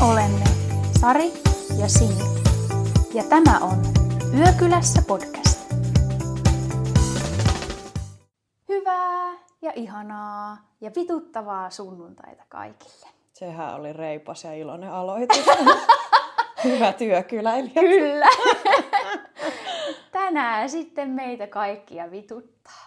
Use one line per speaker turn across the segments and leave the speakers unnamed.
olemme Sari ja Sini. Ja tämä on Yökylässä podcast. Hyvää ja ihanaa ja vituttavaa sunnuntaita kaikille.
Sehän oli reipas ja iloinen aloitus. Hyvä työkyläilijä.
Kyllä. Tänään sitten meitä kaikkia vituttaa.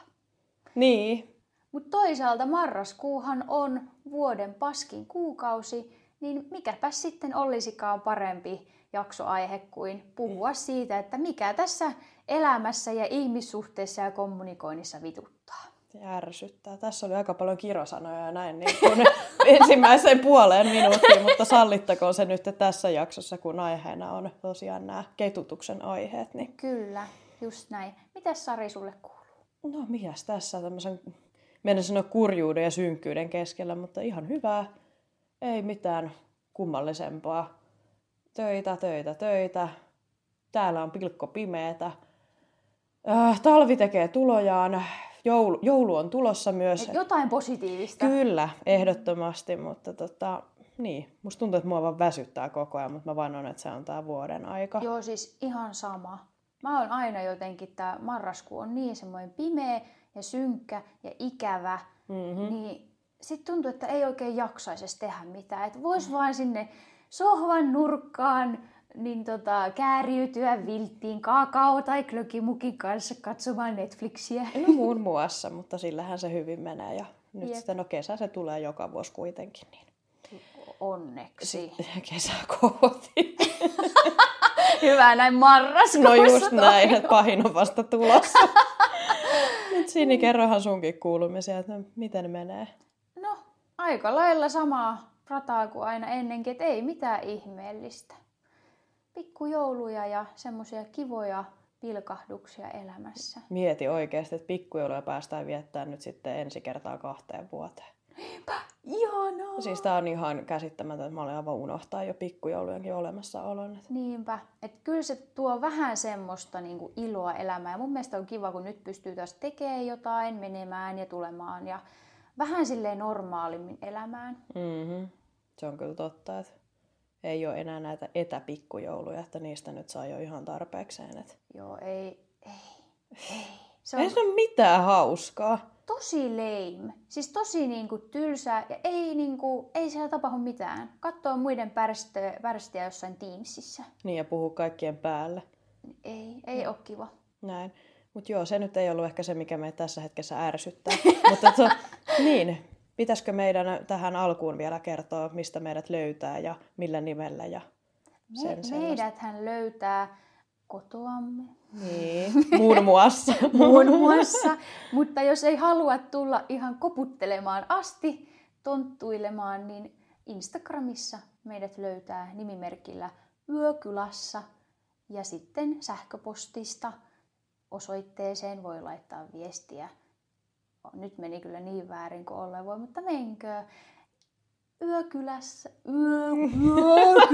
Niin.
Mutta toisaalta marraskuuhan on vuoden paskin kuukausi, niin mikäpä sitten olisikaan parempi jaksoaihe kuin puhua siitä, että mikä tässä elämässä ja ihmissuhteessa ja kommunikoinnissa vituttaa.
Se ärsyttää. Tässä oli aika paljon kirosanoja ja näin niin kuin ensimmäiseen puoleen minuuttiin, mutta sallittakoon se nyt tässä jaksossa, kun aiheena on tosiaan nämä ketutuksen aiheet. Niin...
Kyllä, just näin. Mitäs Sari sulle kuuluu?
No mikäs tässä tämmöisen, mennä sanoa kurjuuden ja synkkyyden keskellä, mutta ihan hyvää. Ei mitään kummallisempaa. Töitä, töitä, töitä. Täällä on pilkko pimeetä. Äh, talvi tekee tulojaan. Joulu, joulu on tulossa myös.
Et jotain positiivista.
Kyllä, ehdottomasti, mutta tota, niin. Musta tuntuu, että mua vaan väsyttää koko ajan, mutta mä vannon, että se on tää vuoden aika.
Joo, siis ihan sama. Mä oon aina jotenkin, tää marraskuu on niin semmoinen pimeä ja synkkä ja ikävä,
Mm-hmm.
niin sit tuntuu, että ei oikein jaksaisi edes tehdä mitään. Että vois vaan sinne sohvan nurkkaan niin tota, kääriytyä vilttiin kakao tai klökimukin kanssa katsomaan Netflixiä.
No muun muassa, mutta sillähän se hyvin menee. Ja nyt
Jep.
sitten, no kesä se tulee joka vuosi kuitenkin. Niin.
Onneksi.
Kesäkooti.
Hyvä näin marraskuussa.
No just
toivon.
näin, että pahin on vasta tulossa. Nyt Sini, kerrohan sunkin kuulumisia, että miten menee.
No, aika lailla samaa rataa kuin aina ennenkin, että ei mitään ihmeellistä. Pikkujouluja ja semmoisia kivoja pilkahduksia elämässä.
Mieti oikeasti, että pikkujouluja päästään viettämään nyt sitten ensi kertaa kahteen vuoteen.
Ihanaa!
Siis tää on ihan käsittämätöntä, että mä olen aivan unohtaa jo pikkujoulujenkin olemassaolon.
Niinpä. Että kyllä se tuo vähän semmoista niinku iloa elämään. Ja mun mielestä on kiva, kun nyt pystyy taas tekemään jotain, menemään ja tulemaan ja vähän silleen normaalimmin elämään.
Mm-hmm. Se on kyllä totta, että ei ole enää näitä etäpikkujouluja, että niistä nyt saa jo ihan tarpeekseen. Et...
Joo, ei, ei, ei. Se
Ei
on
se ole mitään hauskaa.
tosi lame. Siis tosi niinku tylsää ja ei, niinku, ei siellä tapahdu mitään. Katsoo muiden pärstö, pärstiä jossain Teamsissa.
Niin ja puhuu kaikkien päälle.
Ei, ei ole kiva.
Näin. Mutta joo, se nyt ei ollut ehkä se, mikä meitä tässä hetkessä ärsyttää. Mutta to, niin, pitäisikö meidän tähän alkuun vielä kertoa, mistä meidät löytää ja millä nimellä ja
Me,
sen sellaista.
meidät hän löytää kotoamme
Niin, muun muassa.
muun muassa. Mutta jos ei halua tulla ihan koputtelemaan asti, tonttuilemaan, niin Instagramissa meidät löytää nimimerkillä Yökylässä. Ja sitten sähköpostista osoitteeseen voi laittaa viestiä. Nyt meni kyllä niin väärin kuin olleen voi, mutta menkö yökylässä, yö,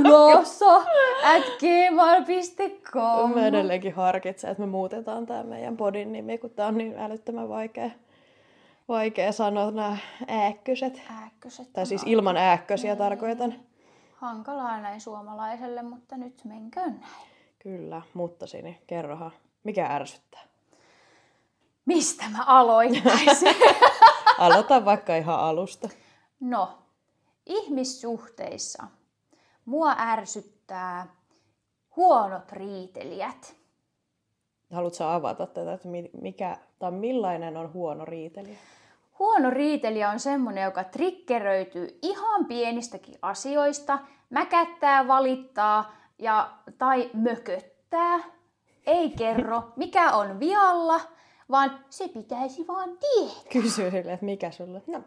yökylässä at gmail.com.
Mä edelleenkin harkitsen, että me muutetaan tämä meidän podin nimi, kun tää on niin älyttömän vaikea, vaikea sanoa nämä ääkköset.
Ääkköset
Tai siis ilman ääkkösiä tarkoitan.
Hankalaa näin suomalaiselle, mutta nyt menköön näin.
Kyllä, mutta Sini, kerrohan, mikä ärsyttää?
Mistä mä aloittaisin?
Aloita vaikka ihan alusta.
no, ihmissuhteissa mua ärsyttää huonot riitelijät.
Haluatko avata tätä, että mi- mikä, tai millainen on huono riitelijä?
Huono riitelijä on semmonen, joka triggeröityy ihan pienistäkin asioista, mäkättää, valittaa ja, tai mököttää. Ei kerro, mikä on vialla, vaan se pitäisi vaan tietää.
Kysyy sille, että mikä sulle? No,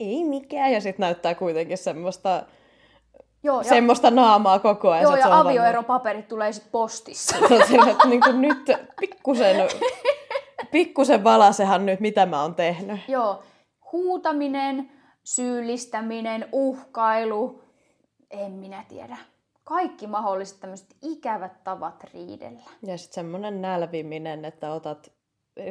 ei mikään. Ja sitten näyttää kuitenkin semmoista,
Joo, ja,
semmoista naamaa koko ajan.
joo, ja avioeropaperit tulee sitten postissa.
Se on sille, että niin kuin nyt pikkusen, pikkusen valasehan nyt, mitä mä oon tehnyt.
Joo, huutaminen, syyllistäminen, uhkailu, en minä tiedä. Kaikki mahdolliset tämmöiset ikävät tavat riidellä.
Ja sitten semmoinen nälviminen, että otat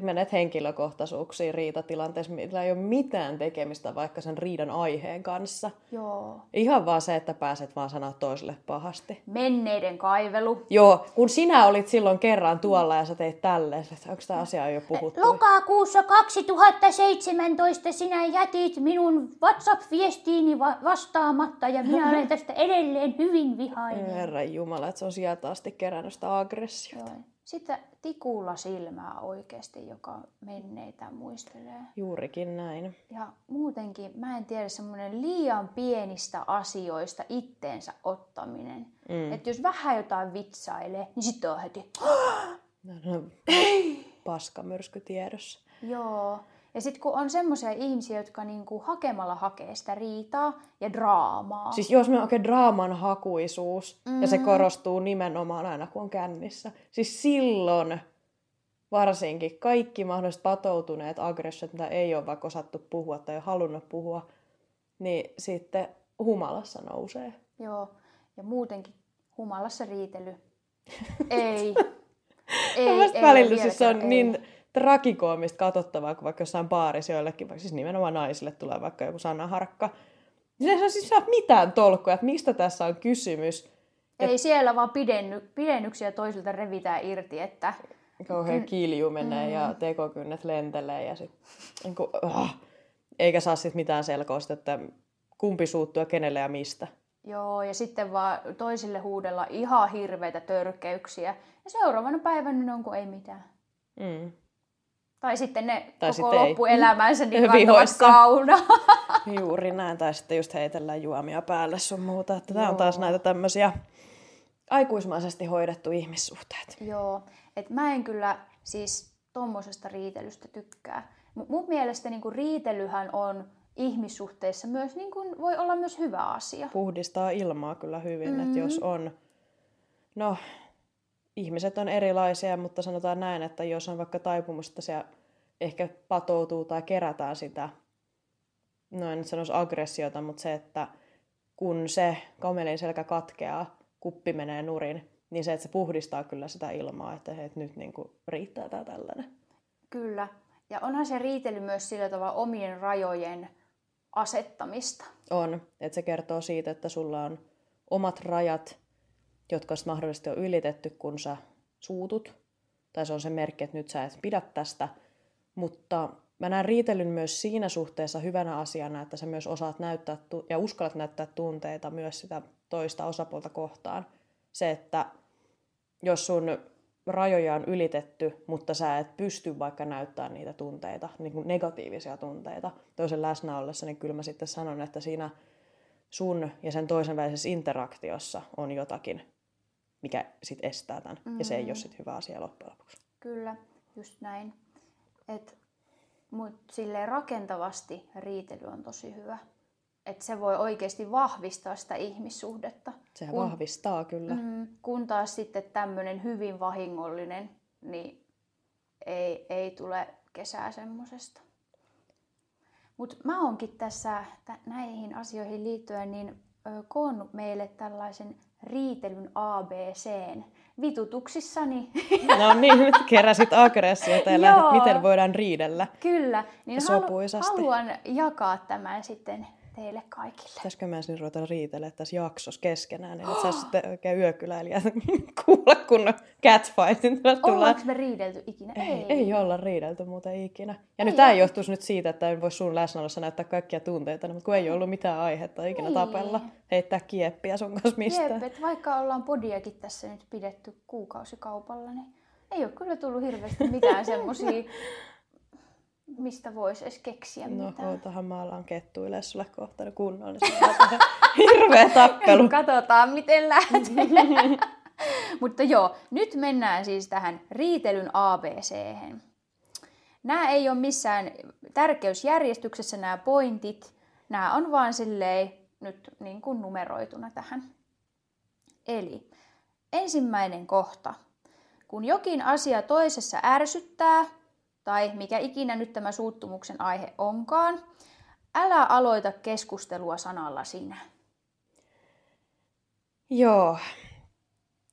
menet henkilökohtaisuuksiin riitatilanteessa, millä ei ole mitään tekemistä vaikka sen riidan aiheen kanssa.
Joo.
Ihan vaan se, että pääset vaan sanoa toiselle pahasti.
Menneiden kaivelu.
Joo, kun sinä olit silloin kerran tuolla ja sä teit tälleen, että onko tämä asia jo puhuttu?
Lokakuussa 2017 sinä jätit minun WhatsApp-viestiini va- vastaamatta ja minä olen tästä edelleen hyvin vihainen.
Herra Jumala, että se on sieltä asti kerännyt sitä aggressiota.
Joo. Sitten tikulla silmää oikeasti, joka menneitä muistelee.
Juurikin näin.
Ja muutenkin, mä en tiedä, semmoinen liian pienistä asioista itteensä ottaminen. Mm. Että jos vähän jotain vitsailee, niin sitten on heti,
No, no, paskamyrsky tiedossa.
joo. Ja sitten kun on semmoisia ihmisiä, jotka niinku hakemalla hakee sitä riitaa ja draamaa.
Siis jos me oikein draaman hakuisuus, mm. ja se korostuu nimenomaan aina kun on kännissä. Siis silloin varsinkin kaikki mahdolliset patoutuneet aggressiot, mitä ei ole vaikka osattu puhua tai ole halunnut puhua, niin sitten humalassa nousee.
Joo. Ja muutenkin humalassa riitely. ei. ei,
Ei, välillä siis se on
ei.
niin trakikoomista katsottavaa, kun vaikka jossain baarissa joillekin, vaikka siis nimenomaan naisille tulee vaikka joku sanaharkka. Niin se on siis saa mitään tolkkua, että mistä tässä on kysymys.
Ei siellä vaan pidenny, pidennyksiä toisilta revitään irti, että
Kauhean kilju menee mm. ja tekokynnet lentelee ja sit, niin kuin, oh, eikä saa sit mitään selkoista, että kumpi suuttuu ja kenelle ja mistä.
joo, ja sitten vaan toisille huudella ihan hirveitä törkeyksiä. Ja seuraavana päivänä on kun ei mitään.
Mm.
Tai sitten ne
Tai
koko
sitten
loppuelämänsä niin kantavat kaunaa.
Juuri näin, tai sitten just heitellään juomia päälle sun muuta. Että tää on taas näitä tämmöisiä aikuismaisesti hoidettu ihmissuhteet.
Joo, et mä en kyllä siis tommosesta riitelystä tykkää. Mu- Mun mielestä niinku riitelyhän on ihmissuhteissa myös, niinku, voi olla myös hyvä asia.
Puhdistaa ilmaa kyllä hyvin, mm-hmm. että jos on, no ihmiset on erilaisia, mutta sanotaan näin, että jos on vaikka taipumusta, se ehkä patoutuu tai kerätään sitä, no en nyt sanoisi aggressiota, mutta se, että kun se kamelin selkä katkeaa, kuppi menee nurin, niin se, että se puhdistaa kyllä sitä ilmaa, että hei, nyt niin kuin riittää tämä tällainen.
Kyllä. Ja onhan se riitely myös sillä tavalla omien rajojen asettamista.
On, että se kertoo siitä, että sulla on omat rajat, jotka mahdollisesti on ylitetty, kun sä suutut. Tai se on se merkki, että nyt sä et pidä tästä. Mutta mä näen riitelyn myös siinä suhteessa hyvänä asiana, että sä myös osaat näyttää ja uskallat näyttää tunteita myös sitä toista osapuolta kohtaan. Se, että jos sun rajoja on ylitetty, mutta sä et pysty vaikka näyttämään niitä tunteita, niin kuin negatiivisia tunteita toisen läsnä ollessa, niin kyllä mä sitten sanon, että siinä sun ja sen toisen välisessä interaktiossa on jotakin, mikä sitten estää tämän. Mm-hmm. Ja se ei ole sitten hyvä asia loppujen lopuksi.
Kyllä, just näin. Et, mut silleen rakentavasti riitely on tosi hyvä. Että se voi oikeasti vahvistaa sitä ihmissuhdetta.
Sehän kun... vahvistaa kyllä. Mm.
Mm, kun taas sitten tämmöinen hyvin vahingollinen, niin ei, ei tule kesää semmosesta. Mutta mä oonkin tässä tä- näihin asioihin liittyen niin ö, koonnut meille tällaisen riitelyn ABCn vitutuksissani.
No niin, nyt keräsit aggressiota ja miten voidaan riidellä.
Kyllä, niin halu-
sopuisasti.
haluan jakaa tämän sitten teille kaikille.
Pitäisikö mä ensin ruveta riitelemään tässä jaksossa keskenään, niin että sä sitten oikein yökyläilijä kuulla, kun catfightin.
Ollaanko me riidelty ikinä?
Ei, ei olla riidelty muuten ikinä. Ja
Ei
nyt tämä johtuisi nyt siitä, että en voi sun läsnäolossa näyttää kaikkia tunteita, mutta kun ei ollut mitään aihetta ikinä
Niin.
tapella, heittää kieppiä sun kanssa mistään.
Jep, vaikka ollaan podiakin tässä nyt pidetty kuukausikaupalla, niin ei ole kyllä tullut hirveästi mitään semmosia, mistä voisi edes keksiä
No,
mitään.
ootahan mä alan kettuilee sulle kohta niin vähän hirveä tappelu.
Katsotaan, miten lähtee. Mutta joo, nyt mennään siis tähän riitelyn abc. Nämä ei ole missään tärkeysjärjestyksessä nämä pointit. Nämä on vaan silleen nyt niin kuin numeroituna tähän. Eli ensimmäinen kohta. Kun jokin asia toisessa ärsyttää, tai mikä ikinä nyt tämä suuttumuksen aihe onkaan, älä aloita keskustelua sanalla sinä.
Joo.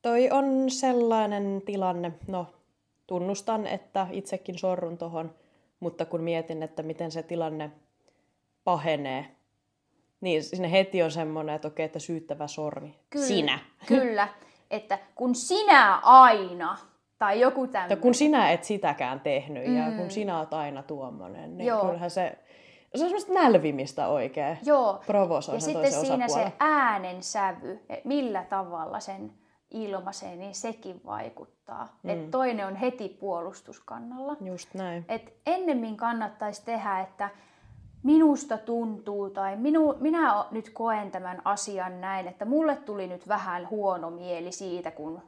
Toi on sellainen tilanne, no tunnustan, että itsekin sorrun tohon, mutta kun mietin, että miten se tilanne pahenee, niin sinne heti on semmoinen, että okei, että syyttävä sormi.
Kyllä,
Sinä.
Kyllä, että kun sinä aina, tai joku
Ja
tämmöinen.
kun sinä et sitäkään tehnyt mm. ja kun sinä oot aina tuommoinen, niin
Joo.
kyllähän se, se on semmoista nälvimistä oikein.
Joo,
Provosoi
ja sitten siinä
osapuolen.
se äänen sävy, että millä tavalla sen ilmaisee, niin sekin vaikuttaa. Mm. Et toinen on heti puolustuskannalla.
Just näin.
Et ennemmin kannattaisi tehdä, että minusta tuntuu tai minu, minä nyt koen tämän asian näin, että mulle tuli nyt vähän huono mieli siitä, kun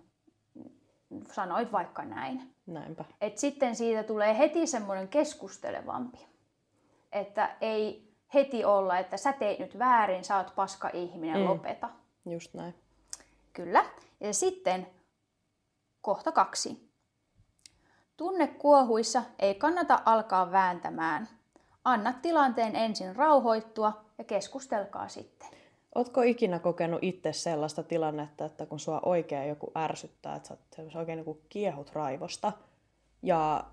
sanoit vaikka näin.
Näinpä.
Et sitten siitä tulee heti semmoinen keskustelevampi. Että ei heti olla, että sä teit nyt väärin, sä oot paska ihminen, mm. lopeta.
Just näin.
Kyllä. Ja sitten kohta kaksi. Tunnekuohuissa ei kannata alkaa vääntämään. Anna tilanteen ensin rauhoittua ja keskustelkaa sitten.
Ootko ikinä kokenut itse sellaista tilannetta, että kun sua oikein joku ärsyttää, että sä, oot- oikein niin kiehut raivosta, ja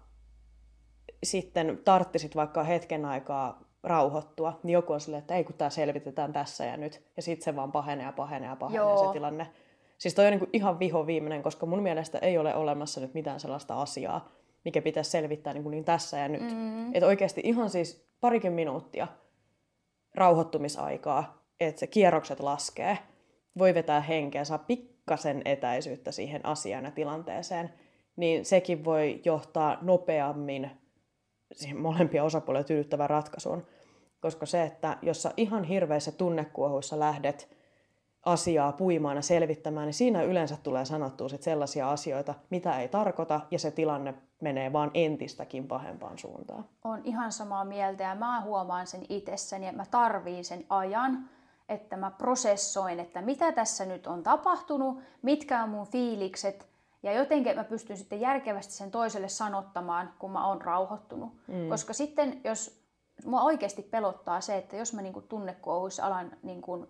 sitten tarttisit vaikka hetken aikaa rauhoittua, niin joku on silleen, että ei kun tää selvitetään tässä ja nyt, ja sitten se vaan pahenee ja pahenee ja pahenee
Joo.
se tilanne. Siis toi on niin ihan viho viimeinen, koska mun mielestä ei ole olemassa nyt mitään sellaista asiaa, mikä pitäisi selvittää niin, kuin niin tässä ja nyt. Mm. Että oikeasti ihan siis parikin minuuttia rauhoittumisaikaa, että se kierrokset laskee, voi vetää henkeä, saa pikkasen etäisyyttä siihen asiaan ja tilanteeseen, niin sekin voi johtaa nopeammin siihen molempia osapuolia tyydyttävään ratkaisuun. Koska se, että jos sä ihan hirveissä tunnekuohuissa lähdet asiaa puimaan ja selvittämään, niin siinä yleensä tulee sanottua sit sellaisia asioita, mitä ei tarkoita, ja se tilanne menee vaan entistäkin pahempaan suuntaan.
on ihan samaa mieltä ja mä huomaan sen itsessäni, että mä tarviin sen ajan, että mä prosessoin, että mitä tässä nyt on tapahtunut, mitkä on mun fiilikset ja jotenkin mä pystyn sitten järkevästi sen toiselle sanottamaan, kun mä oon rauhoittunut. Mm. Koska sitten jos mua oikeasti pelottaa se, että jos mä niinku tunnekuohuissa alan niinku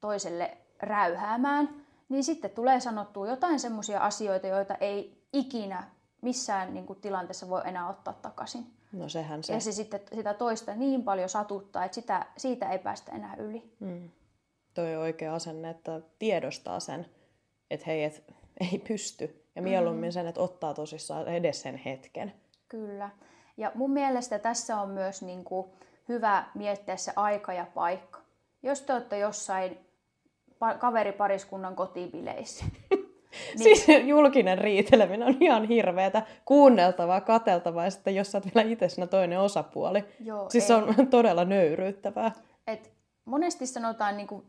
toiselle räyhäämään, niin sitten tulee sanottua jotain semmoisia asioita, joita ei ikinä missään niin kuin, tilanteessa voi enää ottaa takaisin.
No sehän se.
Ja se sitten sitä toista niin paljon satuttaa, että sitä, siitä ei päästä enää yli.
Mm. Toi on oikea asenne, että tiedostaa sen, että hei, et, ei pysty. Ja mieluummin sen, että ottaa tosissaan edes sen hetken.
Kyllä. Ja mun mielestä tässä on myös niin kuin, hyvä miettiä se aika ja paikka. Jos te olette jossain pa- kaveripariskunnan kotibileissä,
Niin. Siis julkinen riiteleminen on ihan hirveetä, kuunneltavaa, kateltavaa ja sitten jos sä oot vielä itse siinä toinen osapuoli.
Joo,
siis se
ei.
on todella nöyryyttävää.
Et monesti sanotaan, niin kuin,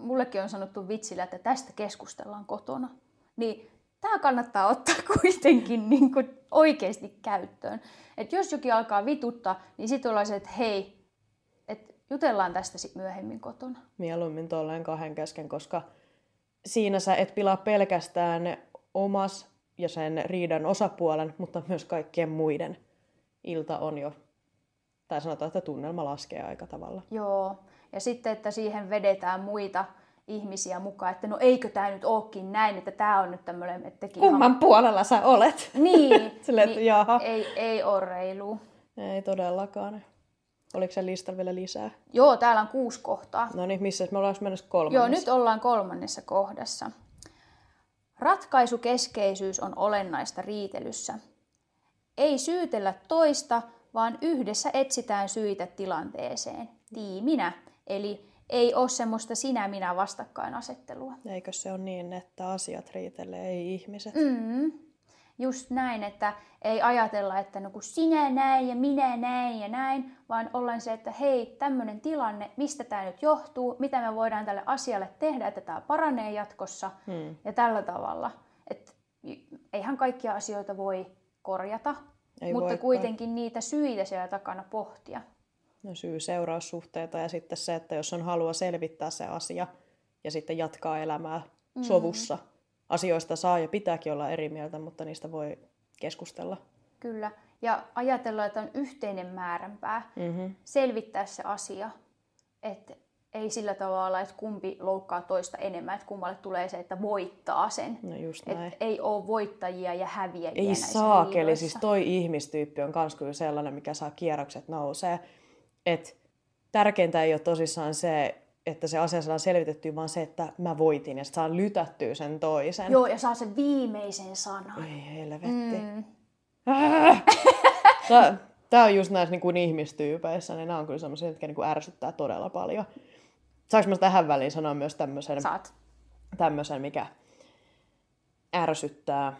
mullekin on sanottu vitsillä, että tästä keskustellaan kotona. Niin tämä kannattaa ottaa kuitenkin niin kuin oikeasti käyttöön. Et jos jokin alkaa vituttaa, niin sitten ollaan se, että hei, et jutellaan tästä sit myöhemmin kotona.
Mieluummin tolleen kahden kesken, koska siinä sä et pilaa pelkästään omas ja sen riidan osapuolen, mutta myös kaikkien muiden. Ilta on jo, tai sanotaan, että tunnelma laskee aika tavalla.
Joo, ja sitten, että siihen vedetään muita ihmisiä mukaan, että no eikö tämä nyt ookin näin, että tämä on nyt tämmöinen, että teki
Kumman puolella sä olet?
Niin,
Silleen, että
niin
jaha.
ei, ei ole reilu.
Ei todellakaan. Oliko se listalla vielä lisää?
Joo, täällä on kuusi kohtaa.
No niin, missä me ollaan mennessä kolmannessa?
Joo, nyt ollaan kolmannessa kohdassa. Ratkaisukeskeisyys on olennaista riitelyssä. Ei syytellä toista, vaan yhdessä etsitään syitä tilanteeseen. Tiiminä. Eli ei ole semmoista sinä-minä vastakkainasettelua.
Eikö se ole niin, että asiat riitelee, ei ihmiset?
Mm. Just näin, että ei ajatella, että no kun sinä näin ja minä näin ja näin, vaan ollaan se, että hei, tämmöinen tilanne, mistä tämä nyt johtuu, mitä me voidaan tälle asialle tehdä, että tämä paranee jatkossa
Hmm.
ja tällä tavalla. Et eihän kaikkia asioita voi korjata,
Ei
mutta
voikaan.
kuitenkin niitä syitä siellä takana pohtia.
No syy-seuraussuhteita ja sitten se, että jos on halua selvittää se asia ja sitten jatkaa elämää
Mm.
sovussa. Asioista saa ja pitääkin olla eri mieltä, mutta niistä voi keskustella.
Kyllä. Ja ajatella, että on yhteinen määränpää.
Mm-hmm.
selvittää se asia. Että ei sillä tavalla, että kumpi loukkaa toista enemmän, että kummalle tulee se, että voittaa sen.
No just
Et
näin.
ei ole voittajia ja häviäjiä
Ei saakeli, siis toi ihmistyyppi on kans kyllä sellainen, mikä saa kierrokset nousee. Et tärkeintä ei ole tosissaan se, että se asia saadaan selvitettyä, vaan se, että mä voitin ja saan lytättyä sen toisen.
Joo, ja saa sen viimeisen sanan.
Ei helvetti.
Mm.
Tää, tää on just näissä niin kuin ihmistyypeissä, niin nämä on kyllä sellaisia, jotka niin kuin ärsyttää todella paljon. Saanko mä tähän väliin sanoa myös tämmöisen,
Saat.
tämmöisen mikä ärsyttää?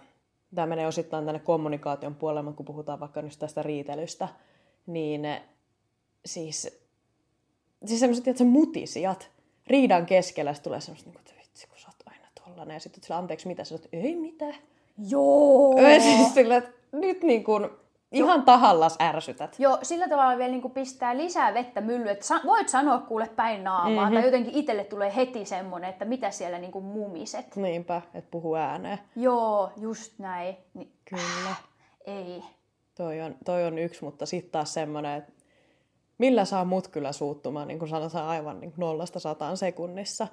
Tämä menee osittain tänne kommunikaation puolelle, mutta kun puhutaan vaikka nyt tästä riitelystä, niin siis, siis semmoiset, että mutisijat riidan keskellä sit tulee semmoista, niin että vitsi, kun sä oot aina tollanen. Ja sitten sillä anteeksi mitä, sä oot, ei mitään.
Joo!
Ja siis sillä, että nyt niin kuin ihan tahallas ärsytät.
Joo, sillä tavalla vielä niin pistää lisää vettä myllyyn, että sa- voit sanoa kuule päin naamaa, mm-hmm. tai jotenkin itselle tulee heti semmoinen, että mitä siellä niin mumiset.
Niinpä, että puhuu ääneen.
Joo, just näin. Niin,
Kyllä.
ei.
Toi on, toi on yksi, mutta sitten taas semmoinen, että millä saa mut kyllä suuttumaan, niin kuin sanotaan aivan niin kuin nollasta sataan sekunnissa,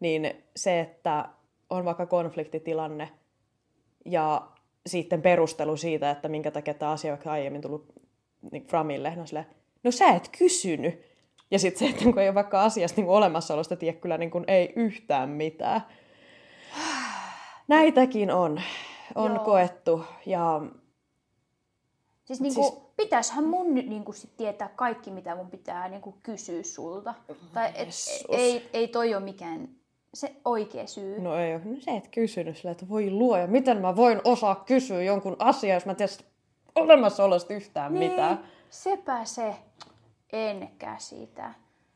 niin se, että on vaikka konfliktitilanne ja sitten perustelu siitä, että minkä takia tämä asia on aiemmin tullut niin Framille, no silleen, no sä et kysynyt. Ja sitten se, että kun ei ole vaikka asiasta niin olemassaolosta tiedä kyllä niin kuin ei yhtään mitään. Näitäkin on, on
Joo.
koettu ja
Siis, niinku,
Siis-
siis... pitäishän mun nyt niinku sit tietää kaikki, mitä mun pitää niinku kysyä sulta. Tai et, ei, ei toi ole mikään se oikea syy.
No ei ole. No sä et kysynyt sillä, että voi luoja, miten mä voin osaa kysyä jonkun asian, jos mä en tiedä sitä olemassaolosta yhtään
Niin,
mitään.
sepä se. En käsitä.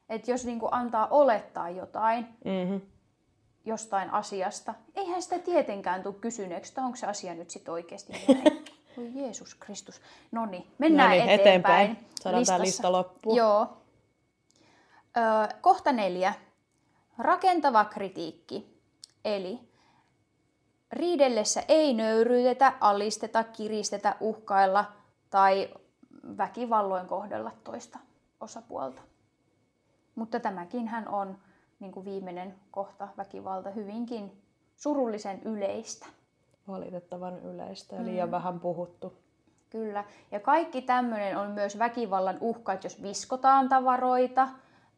Että jos niinku antaa olettaa jotain
Mm-hmm.
jostain asiasta, eihän sitä tietenkään tule kysyneeksi, että onko se asia nyt sitten oikeasti näin. Voi Jeesus Kristus. No niin, mennään
Noniin,
eteenpäin.
eteenpäin. Saadaan lista loppuun.
Joo. Ö, kohta neljä. Rakentava kritiikki. Eli riidellessä ei nöyryytetä, alisteta, kiristetä, uhkailla tai väkivalloin kohdella toista osapuolta. Mutta tämäkin hän on niin kuin viimeinen kohta väkivalta hyvinkin surullisen yleistä.
Valitettavan yleistä ja liian vähän puhuttu.
Kyllä. Ja kaikki tämmöinen on myös väkivallan uhka, että jos viskotaan tavaroita,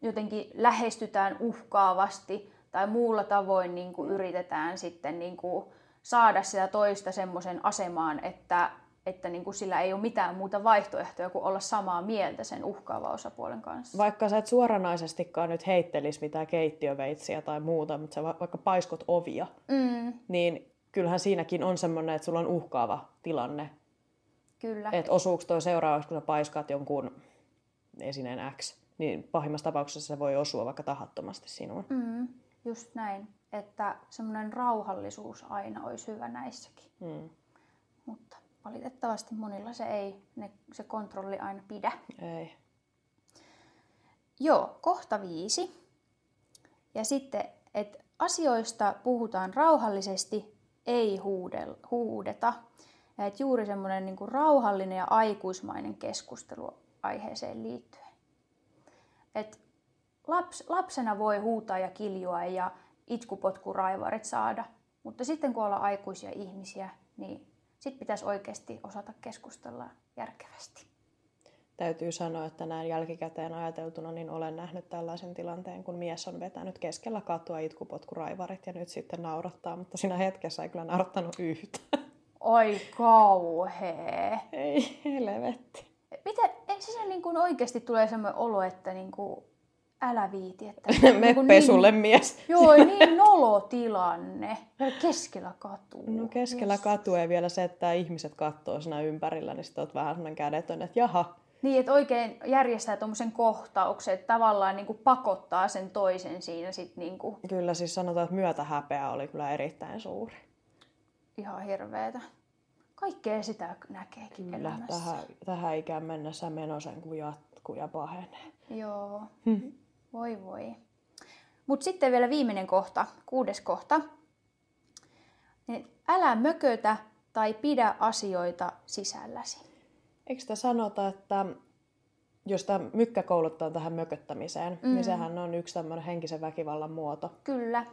jotenkin lähestytään uhkaavasti tai muulla tavoin niin kuin yritetään sitten niin kuin saada sitä toista semmoisen asemaan, että, että niin kuin sillä ei ole mitään muuta vaihtoehtoja kuin olla samaa mieltä sen uhkaavan osapuolen kanssa.
Vaikka sä et suoranaisestikaan nyt heittelis mitään keittiöveitsiä tai muuta, mutta sä va- vaikka paiskot ovia,
Mm,
niin kyllähän siinäkin on semmoinen, että sulla on uhkaava tilanne.
kyllä.
Että osuuko toi seuraavaksi, kun sä paiskaat jonkun esineen X, niin pahimmassa tapauksessa se voi osua vaikka tahattomasti sinuun.
Mm, just näin. Että semmoinen rauhallisuus aina olisi hyvä näissäkin.
Mm.
Mutta valitettavasti monilla se ei, ne, se kontrolli aina pidä.
Ei.
Joo, kohta viisi. Ja sitten, että asioista puhutaan rauhallisesti, ei huudel, huudeta. Ja että juuri semmoinen niin rauhallinen ja aikuismainen keskustelu aiheeseen liittyen. Et laps, lapsena voi huutaa ja kiljua ja itkupotkuraivarit saada, mutta sitten kun ollaan aikuisia ihmisiä, niin sitten pitäisi oikeasti osata keskustella järkevästi.
Täytyy sanoa, että näin jälkikäteen ajateltuna, niin olen nähnyt tällaisen tilanteen, kun mies on vetänyt keskellä katua itkupotkuraivarit ja nyt sitten naurattaa, mutta siinä hetkessä ei kyllä naurattanut yhtään.
Oi kauhee.
Ei, helvetti.
Miten, eikö se niin kuin oikeasti tulee semmoinen olo, että niin kuin, älä viiti, että...
Me
niin
pesulle
Niin,
mies.
joo, niin nolo tilanne. Keskellä katua.
No keskellä katua ja vielä se, että ihmiset katsoo siinä ympärillä, niin sitten oot vähän sellainen kädetön, että jaha,
Niin, että oikein järjestää tuommoisen kohtauksen, että tavallaan niin kuin pakottaa sen toisen siinä sit niin kuin
kyllä siis sanotaan, että myötähäpeä oli kyllä erittäin suuri.
ihan hirveetä. Kaikkea sitä näkeekin
Kyllä,
elämässä.
tähän, tähän ikään mennessä meno sen kun jatkuu ja pahenee.
Joo.
Hmm.
Voi voi. Mutta sitten vielä viimeinen kohta, kuudes kohta. Niin älä mökötä tai pidä asioita sisälläsi.
Eikö sitä sanota, että jos tämä mykkä kouluttaa tähän mököttämiseen, mm. niin sehän on yksi tämmöinen henkisen väkivallan muoto.
Kyllä.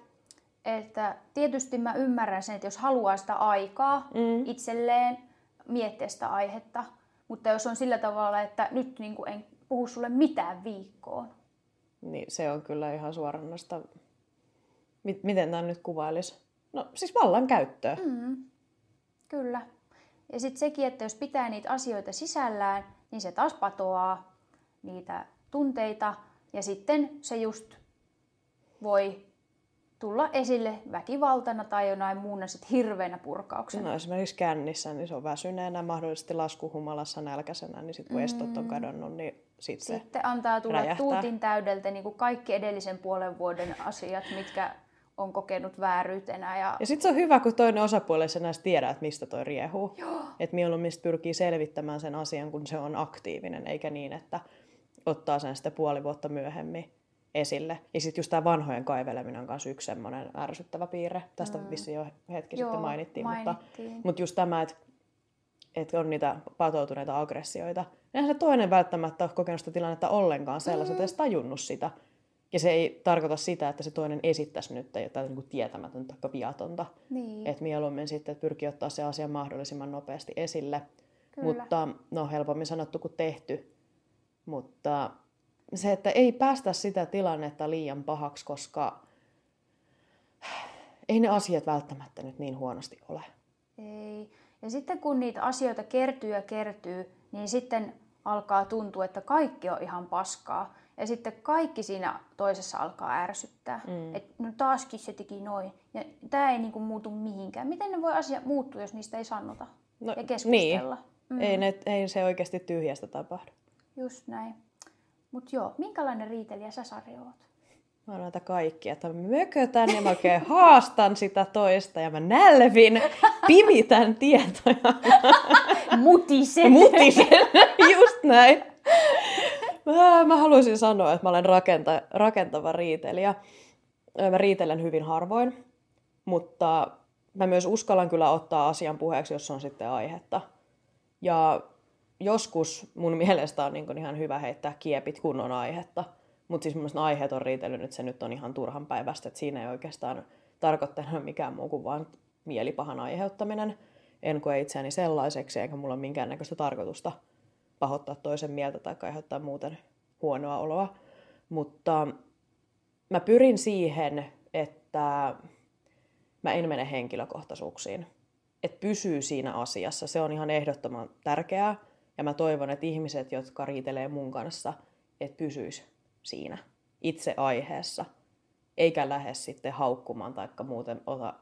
Että tietysti mä ymmärrän sen, että jos haluaa sitä aikaa mm. itselleen miettiä sitä aihetta, mutta jos on sillä tavalla, että nyt niin kuin en puhu sulle mitään viikkoon.
Niin se on kyllä ihan suorannasta. Miten tämä nyt kuvailisi? No siis vallan käyttöä.
Mm. Kyllä. Ja sitten sekin, että jos pitää niitä asioita sisällään, niin se taas patoaa niitä tunteita ja sitten se just voi tulla esille väkivaltana tai jonain muuna sit hirveänä purkauksena.
No esimerkiksi kännissä, niin se on väsyneenä, mahdollisesti laskuhumalassa nälkäisenä, niin sitten kun mm. estot on kadonnut, niin sit
sitten se antaa tulla räjähtää. tuutin täydeltä niin kuin kaikki edellisen puolen vuoden asiat, mitkä on kokenut vääryytenä. Ja,
ja sitten se on hyvä, kun toinen osapuoli se näistä tiedä, että mistä toi riehuu. Että mieluummin pyrkii selvittämään sen asian, kun se on aktiivinen, eikä niin, että ottaa sen sitten puoli vuotta myöhemmin esille. Ja sitten just tämä vanhojen kaiveleminen on myös yksi semmoinen ärsyttävä piirre. Tästä mm. vissiin jo hetki Joo, sitten mainittiin. mainittiin. Mutta, mutta just tämä, että, että on niitä patoutuneita aggressioita. Eihän se toinen välttämättä ole kokenut sitä tilannetta ollenkaan sellaiset, mm. edes tajunnut sitä. Ja se ei tarkoita sitä, että se toinen esittäisi nyt jotain niin kuin tietämätöntä tai viatonta. Niin. Että mieluummin sitten että pyrkii ottaa se asia mahdollisimman nopeasti esille. Kyllä. Mutta no helpommin sanottu kuin tehty. Mutta se, että ei päästä sitä tilannetta liian pahaksi, koska ei ne asiat välttämättä nyt niin huonosti ole.
Ei. Ja sitten kun niitä asioita kertyy ja kertyy, niin sitten alkaa tuntua, että kaikki on ihan paskaa. Ja sitten kaikki siinä toisessa alkaa ärsyttää. Mm. Että no taaskin se teki noin. Ja tämä ei niinku muutu mihinkään. Miten ne voi asia muuttua, jos niistä ei sanota no, ja keskustella?
Niin. Mm. Ei, ne, ei se oikeasti tyhjästä tapahdu.
Just näin. Mutta joo, minkälainen riitelijä sä Sari oot?
Mä oon näitä kaikkia, että mä mökötän ja mä oikein haastan sitä toista ja mä nälvin, pimitän tietoja.
Mutisen.
Mutisen, just näin. Mä, mä haluaisin sanoa, että mä olen rakenta, rakentava riitelijä. Mä riitelen hyvin harvoin, mutta mä myös uskallan kyllä ottaa asian puheeksi, jos on sitten aihetta. Ja joskus mun mielestä on niin ihan hyvä heittää kiepit kunnon aihetta. Mutta siis mun aiheet on riitellyt, että se nyt on ihan turhan päivästä, että siinä ei oikeastaan tarkoittanut mikään muu kuin vain mielipahan aiheuttaminen. En koe itseäni sellaiseksi, eikä mulla ole minkäännäköistä tarkoitusta pahoittaa toisen mieltä tai aiheuttaa muuten huonoa oloa. Mutta mä pyrin siihen, että mä en mene henkilökohtaisuuksiin. Että pysyy siinä asiassa. Se on ihan ehdottoman tärkeää. Ja mä toivon, että ihmiset, jotka riitelee mun kanssa, että pysyis siinä itse aiheessa, eikä lähde sitten haukkumaan tai muuten ota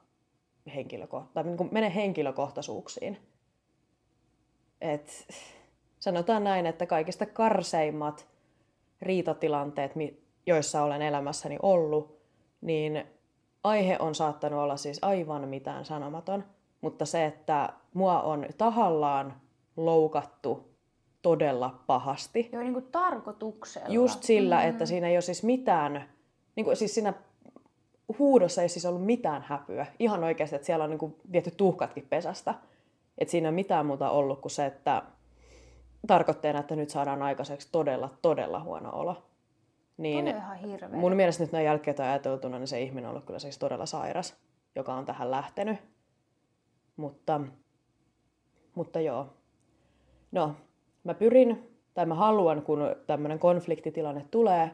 henkilöko- tai niin mene henkilökohtaisuuksiin. Et sanotaan näin, että kaikista karseimmat riitatilanteet, joissa olen elämässäni ollut, niin aihe on saattanut olla siis aivan mitään sanomaton, mutta se, että mua on tahallaan loukattu todella pahasti.
Joo, niin kuin tarkoituksella.
Just sillä, mm. että siinä ei ole siis mitään, niin kuin, siis siinä huudossa ei siis ollut mitään häpyä. Ihan oikeasti, että siellä on niin kuin viety tuhkatkin pesästä. Että siinä ei ole mitään muuta ollut kuin se, että tarkoitteena, että nyt saadaan aikaiseksi todella, todella huono olo.
Niin ihan hirveä.
Mun mielestä nyt näin jälkeen ajateltuna, niin se ihminen on ollut kyllä siis todella sairas, joka on tähän lähtenyt. Mutta, mutta joo, No, mä pyrin, tai mä haluan, kun tämmöinen konfliktitilanne tulee,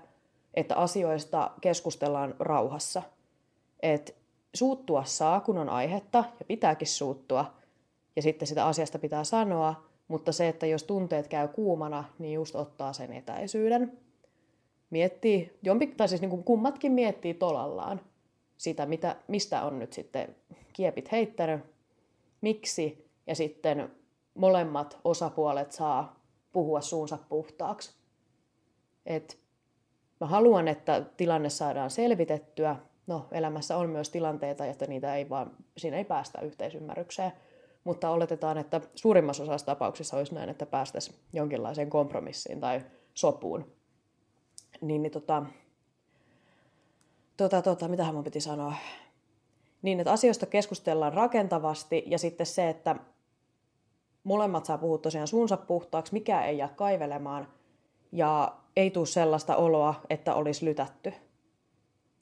että asioista keskustellaan rauhassa. Et suuttua saa, kun on aihetta, ja pitääkin suuttua, ja sitten sitä asiasta pitää sanoa, mutta se, että jos tunteet käy kuumana, niin just ottaa sen etäisyyden. Miettii, jompi, tai siis niin kuin kummatkin miettii tolallaan sitä, mitä, mistä on nyt sitten kiepit heittänyt, miksi, ja sitten molemmat osapuolet saa puhua suunsa puhtaaksi. Et mä haluan, että tilanne saadaan selvitettyä. No, elämässä on myös tilanteita, että niitä ei vaan, siinä ei päästä yhteisymmärrykseen. Mutta oletetaan, että suurimmassa osassa tapauksissa olisi näin, että päästäisiin jonkinlaiseen kompromissiin tai sopuun. Niin, niin tota, tota, tota, mitä mun piti sanoa? Niin, että asioista keskustellaan rakentavasti ja sitten se, että molemmat saa puhua tosiaan suunsa puhtaaksi, mikä ei jää kaivelemaan. ja ei tule sellaista oloa, että olisi lytätty.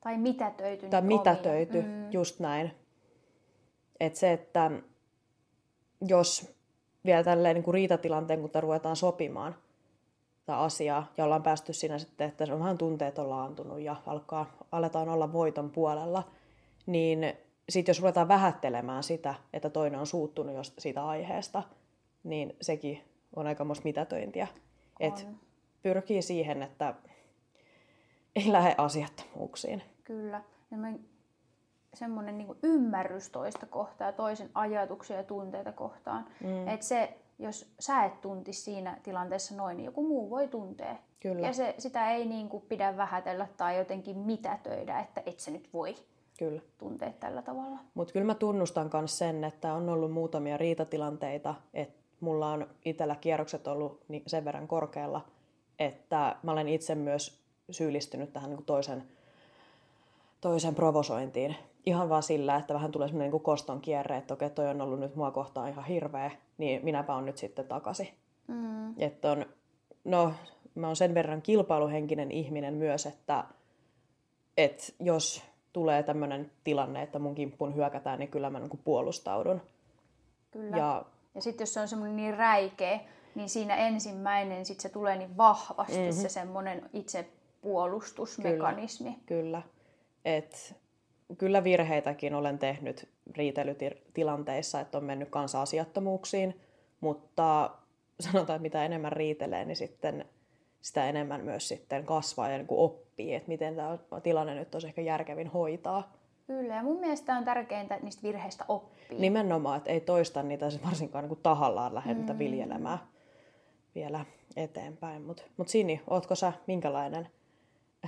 Tai mitätöity.
Tai
niitä omia.
mitätöity, mm. just näin. Että se, että jos vielä tälleen niin kuin riitatilanteen, kun ruvetaan sopimaan tätä asiaa, ja ollaan päästy siinä sitten, että se on vähän tunteet on laantunut ja alkaa, aletaan olla voiton puolella, niin sitten jos ruvetaan vähättelemään sitä, että toinen on suuttunut jos siitä aiheesta, niin sekin on aikamoista mitätöintiä. Et pyrkii siihen, että ei lähde asiattomuuksiin.
Kyllä. Ja me, semmoinen niin ymmärrys toista kohtaa, toisen ajatuksia ja tunteita kohtaan. Mm. Että se, jos sä et tuntisi siinä tilanteessa noin, niin joku muu voi tuntea.
Kyllä.
Ja se, sitä ei niin kuin pidä vähätellä tai jotenkin mitätöidä, että et se nyt voi
Kyllä.
tuntea tällä tavalla.
Mutta kyllä mä tunnustan myös sen, että on ollut muutamia riitatilanteita, että mulla on itsellä kierrokset ollut sen verran korkealla, että mä olen itse myös syyllistynyt tähän niin toisen, toisen provosointiin. Ihan vaan sillä, että vähän tulee semmoinen niin koston kierre, että okei, toi on ollut nyt mua kohtaan ihan hirveä, niin minäpä on nyt sitten takaisin. Mm. Että on, no, mä oon sen verran kilpailuhenkinen ihminen myös, että, että jos tulee tämmöinen tilanne, että mun kimppuun hyökätään, niin kyllä mä niin puolustaudun.
Kyllä. Ja, ja sitten jos se on semmoinen niin räikeä, niin siinä ensimmäinen sit se tulee niin vahvasti mm-hmm. se semmoinen itse puolustusmekanismi.
Kyllä, kyllä. Et, kyllä virheitäkin olen tehnyt riitelytilanteissa, että on mennyt kanssa asiattomuuksiin, mutta sanotaan, että mitä enemmän riitelee, niin sitten sitä enemmän myös sitten kasvaa ja niin kuin oppii, että miten tämä tilanne nyt olisi ehkä järkevin hoitaa.
Kyllä, ja mun mielestä on tärkeintä, että niistä virheistä oppii.
Nimenomaan, että ei toista niitä varsinkaan niin kuin tahallaan lähde mm. viljelemään vielä eteenpäin. Mutta mut Sini, ootko sä minkälainen,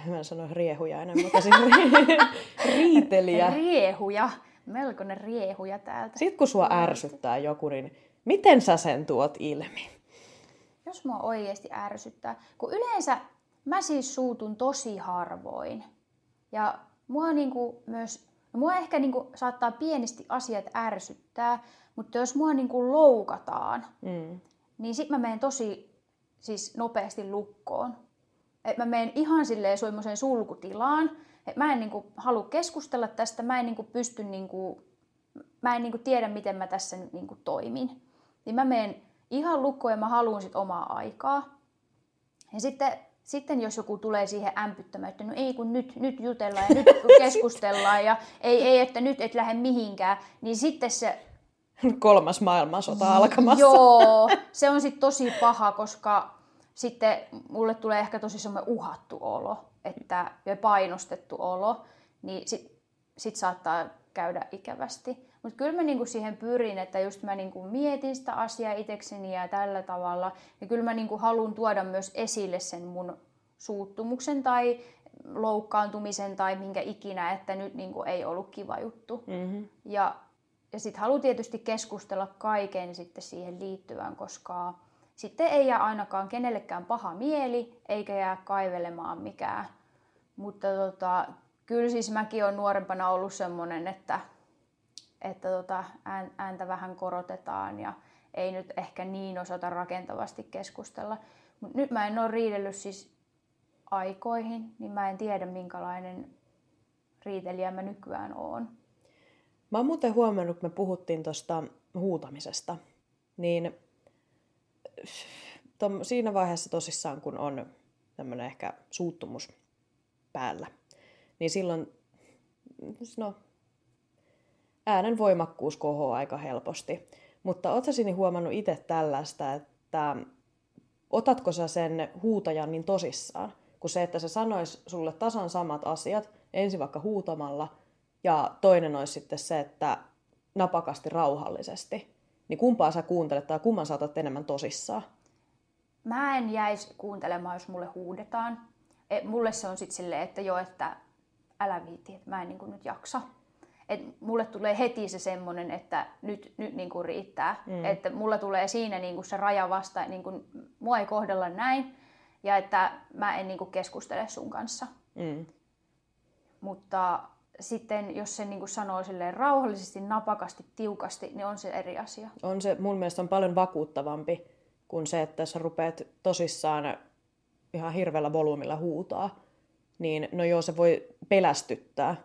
mä en sano riehujainen, mutta siis riitelijä?
Riehuja, melkoinen riehuja täältä.
Sitten kun sua ärsyttää joku, niin miten sä sen tuot ilmi?
jos mua oikeasti ärsyttää. Kun yleensä mä siis suutun tosi harvoin. Ja mua niinku myös, no mua ehkä niinku saattaa pienisti asiat ärsyttää, mutta jos mua niinku loukataan, mm. niin sit mä menen tosi siis nopeasti lukkoon. Et mä menen ihan silleen semmoiseen sulkutilaan. Et mä en niinku halua keskustella tästä, mä en niinku pysty niinku, mä en niinku tiedä miten mä tässä nyt niinku toimin. Niin mä menen ihan lukkoon ja mä haluan sit omaa aikaa. Ja sitten, sitten jos joku tulee siihen ämpyttämään, että no ei kun nyt, nyt jutellaan ja nyt keskustellaan ja ei, ei että nyt et lähde mihinkään, niin sitten se...
Kolmas maailmansota alkamassa.
Joo, se on sitten tosi paha, koska sitten mulle tulee ehkä tosi semmoinen uhattu olo, että, ja painostettu olo, niin sit, sit saattaa käydä ikävästi. Mutta kyllä mä niinku siihen pyrin, että just mä niinku mietin sitä asiaa itsekseni ja tällä tavalla. Ja kyllä mä niinku haluan tuoda myös esille sen mun suuttumuksen tai loukkaantumisen tai minkä ikinä, että nyt niinku ei ollut kiva juttu. Mm-hmm. Ja, ja sitten haluan tietysti keskustella kaiken sitten siihen liittyvän, koska sitten ei jää ainakaan kenellekään paha mieli, eikä jää kaivelemaan mikään. Mutta tota, kyllä siis mäkin olen nuorempana ollut semmoinen, että että tota, ääntä vähän korotetaan ja ei nyt ehkä niin osata rakentavasti keskustella. Mutta nyt mä en ole riidellyt siis aikoihin, niin mä en tiedä minkälainen riitelijä mä nykyään oon.
Mä oon muuten huomannut, kun me puhuttiin tuosta huutamisesta, niin tom, siinä vaiheessa tosissaan, kun on tämmöinen ehkä suuttumus päällä, niin silloin, no äänen voimakkuus kohoaa aika helposti. Mutta ootko sinä huomannut itse tällaista, että otatko sä sen huutajan niin tosissaan, kuin se, että se sanoisi sulle tasan samat asiat, ensin vaikka huutamalla, ja toinen olisi sitten se, että napakasti rauhallisesti. Niin kumpaa sä kuuntelet tai kumman saatat enemmän tosissaan?
Mä en jäisi kuuntelemaan, jos mulle huudetaan. E, mulle se on sitten silleen, että jo, että älä viiti, että mä en niin nyt jaksa et mulle tulee heti se semmoinen, että nyt, nyt niin kuin riittää. Mm. Että mulla tulee siinä niin kuin se raja vasta, niin kuin, mua ei kohdella näin ja että mä en niin kuin keskustele sun kanssa. Mm. Mutta sitten jos se niin kuin sanoo silleen rauhallisesti, napakasti, tiukasti, niin on se eri asia.
On se, mun mielestä on paljon vakuuttavampi kuin se, että sä rupeat tosissaan ihan hirveällä volyymilla huutaa, niin no joo, se voi pelästyttää.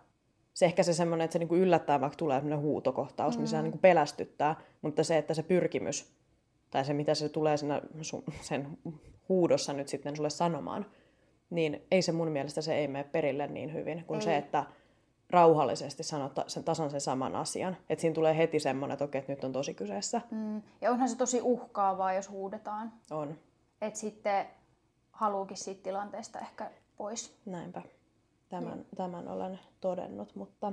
Se ehkä se semmoinen, että se niinku yllättää, vaikka tulee semmoinen huutokohtaus, mm. niin se niinku pelästyttää, mutta se, että se pyrkimys, tai se mitä se tulee siinä sun, sen huudossa nyt sitten sulle sanomaan, niin ei se mun mielestä se ei mene perille niin hyvin kuin ei. se, että rauhallisesti sanota sen tasan sen saman asian. Että siinä tulee heti semmoinen, että okei, että nyt on tosi kyseessä.
Mm. Ja onhan se tosi uhkaavaa, jos huudetaan.
On.
Että sitten haluukin siitä tilanteesta ehkä pois.
Näinpä. Tämän, mm. tämän olen todennut, mutta...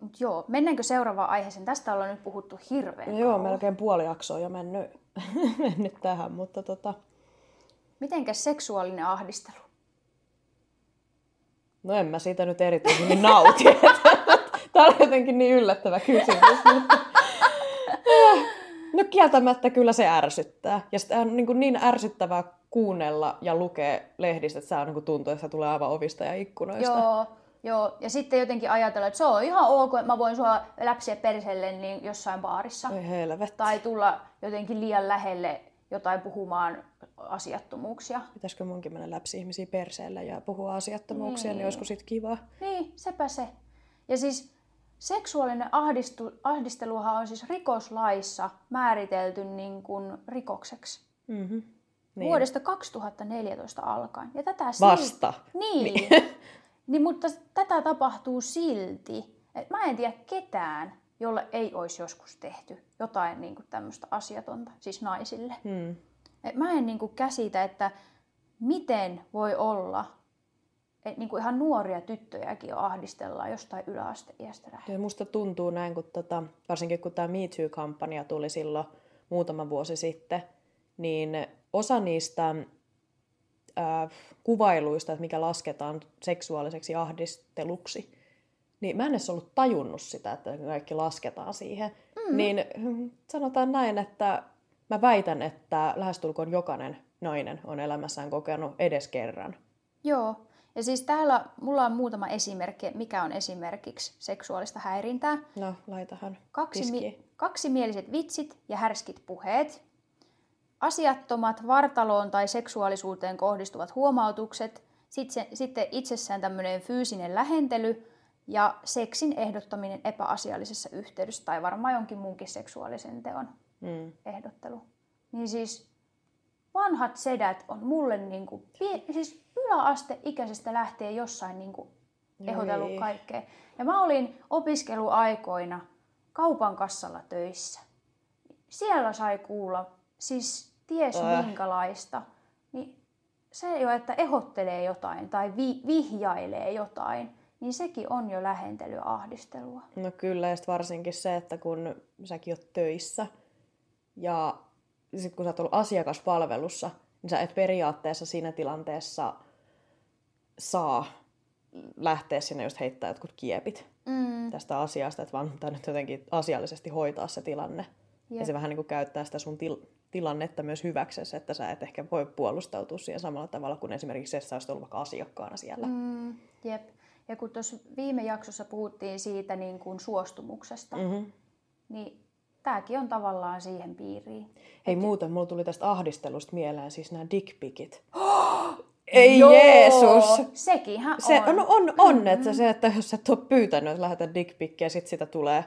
Mut joo, mennäänkö seuraavaan aiheeseen? Tästä ollaan nyt puhuttu hirveän
no Joo, melkein puoli jaksoa jo mennyt, mennyt tähän, mutta tota...
Mitenkäs seksuaalinen ahdistelu?
No en mä siitä nyt erityisesti nauti. Tämä on jotenkin niin yllättävä kysymys. Mutta... No kieltämättä kyllä se ärsyttää. Ja sitä on niin, niin ärsyttävää kuunnella ja lukea lehdistä, että se on, niin tuntuu, että se tulee aivan ovista ja ikkunoista.
Joo, joo. Ja sitten jotenkin ajatella, että se on ihan ok, että mä voin sua läpsiä perselle niin jossain baarissa.
Ei helvetti.
Tai tulla jotenkin liian lähelle jotain puhumaan asiattomuuksia.
Pitäisikö munkin mennä läpsi ihmisiä perseellä ja puhua asiattomuuksia, niin, niin olisiko sit kiva?
Niin, sepä se. Ja siis seksuaalinen ahdistu, ahdisteluhan on siis rikoslaissa määritelty niin kuin rikokseksi.
Mm-hmm.
Niin. Vuodesta 2014 alkaen. Ja tätä
Vasta.
Silti, niin. niin. niin. mutta tätä tapahtuu silti. Et mä en tiedä ketään, jolle ei olisi joskus tehty jotain niin kuin tämmöistä asiatonta, siis naisille.
Hmm.
Et mä en niin kuin käsitä, että miten voi olla, että niin kuin ihan nuoria tyttöjäkin jo ahdistellaan jostain yläasteiästä
lähtien. Musta tuntuu näin, kun tota, varsinkin kun tämä Me Too-kampanja tuli silloin muutama vuosi sitten, niin osa niistä äh, kuvailuista, että mikä lasketaan seksuaaliseksi ahdisteluksi, niin mä en edes ollut tajunnut sitä, että kaikki lasketaan siihen. Mm. Niin sanotaan näin, että mä väitän, että lähestulkoon jokainen nainen on elämässään kokenut edes kerran.
Joo. Ja siis täällä mulla on muutama esimerkki, mikä on esimerkiksi seksuaalista häirintää.
No, laitahan
Kaksi mi- kaksimieliset vitsit ja härskit puheet. Asiattomat vartaloon tai seksuaalisuuteen kohdistuvat huomautukset. Sitten, sitten itsessään tämmöinen fyysinen lähentely ja seksin ehdottaminen epäasiallisessa yhteydessä tai varmaan jonkin muunkin seksuaalisen teon
mm.
ehdottelu. Niin siis vanhat sedät on mulle niin kuin, siis yläasteikäisestä lähtien jossain niin kuin ehdotellut Joi. kaikkea. Ja mä olin opiskeluaikoina kaupan kassalla töissä. Siellä sai kuulla siis ties äh. minkälaista. Niin se jo, että ehottelee jotain tai vi- vihjailee jotain, niin sekin on jo lähentelyahdistellua.
No kyllä, ja varsinkin se, että kun säkin oot töissä ja sit kun sä oot ollut asiakaspalvelussa, niin sä et periaatteessa siinä tilanteessa saa lähteä sinne just heittää jotkut kiepit
mm.
tästä asiasta, että vaan nyt jotenkin asiallisesti hoitaa se tilanne. Jep. Ja se vähän niin kuin käyttää sitä sun til- tilannetta myös hyväksesi, että sä et ehkä voi puolustautua siihen samalla tavalla kuin esimerkiksi se, että sä olisit ollut vaikka asiakkaana siellä.
Mm, jep. Ja kun tuossa viime jaksossa puhuttiin siitä niin kuin suostumuksesta,
mm-hmm.
niin tämäkin on tavallaan siihen piiriin.
Hei Et... muuten, mulla tuli tästä ahdistelusta mieleen siis nämä dickpikit. Ei Joo, Jeesus!
Sekinhän
se,
on.
No on, on mm-hmm. että se, että jos et ole pyytänyt, että lähetät dickpikkiä ja sitten sitä tulee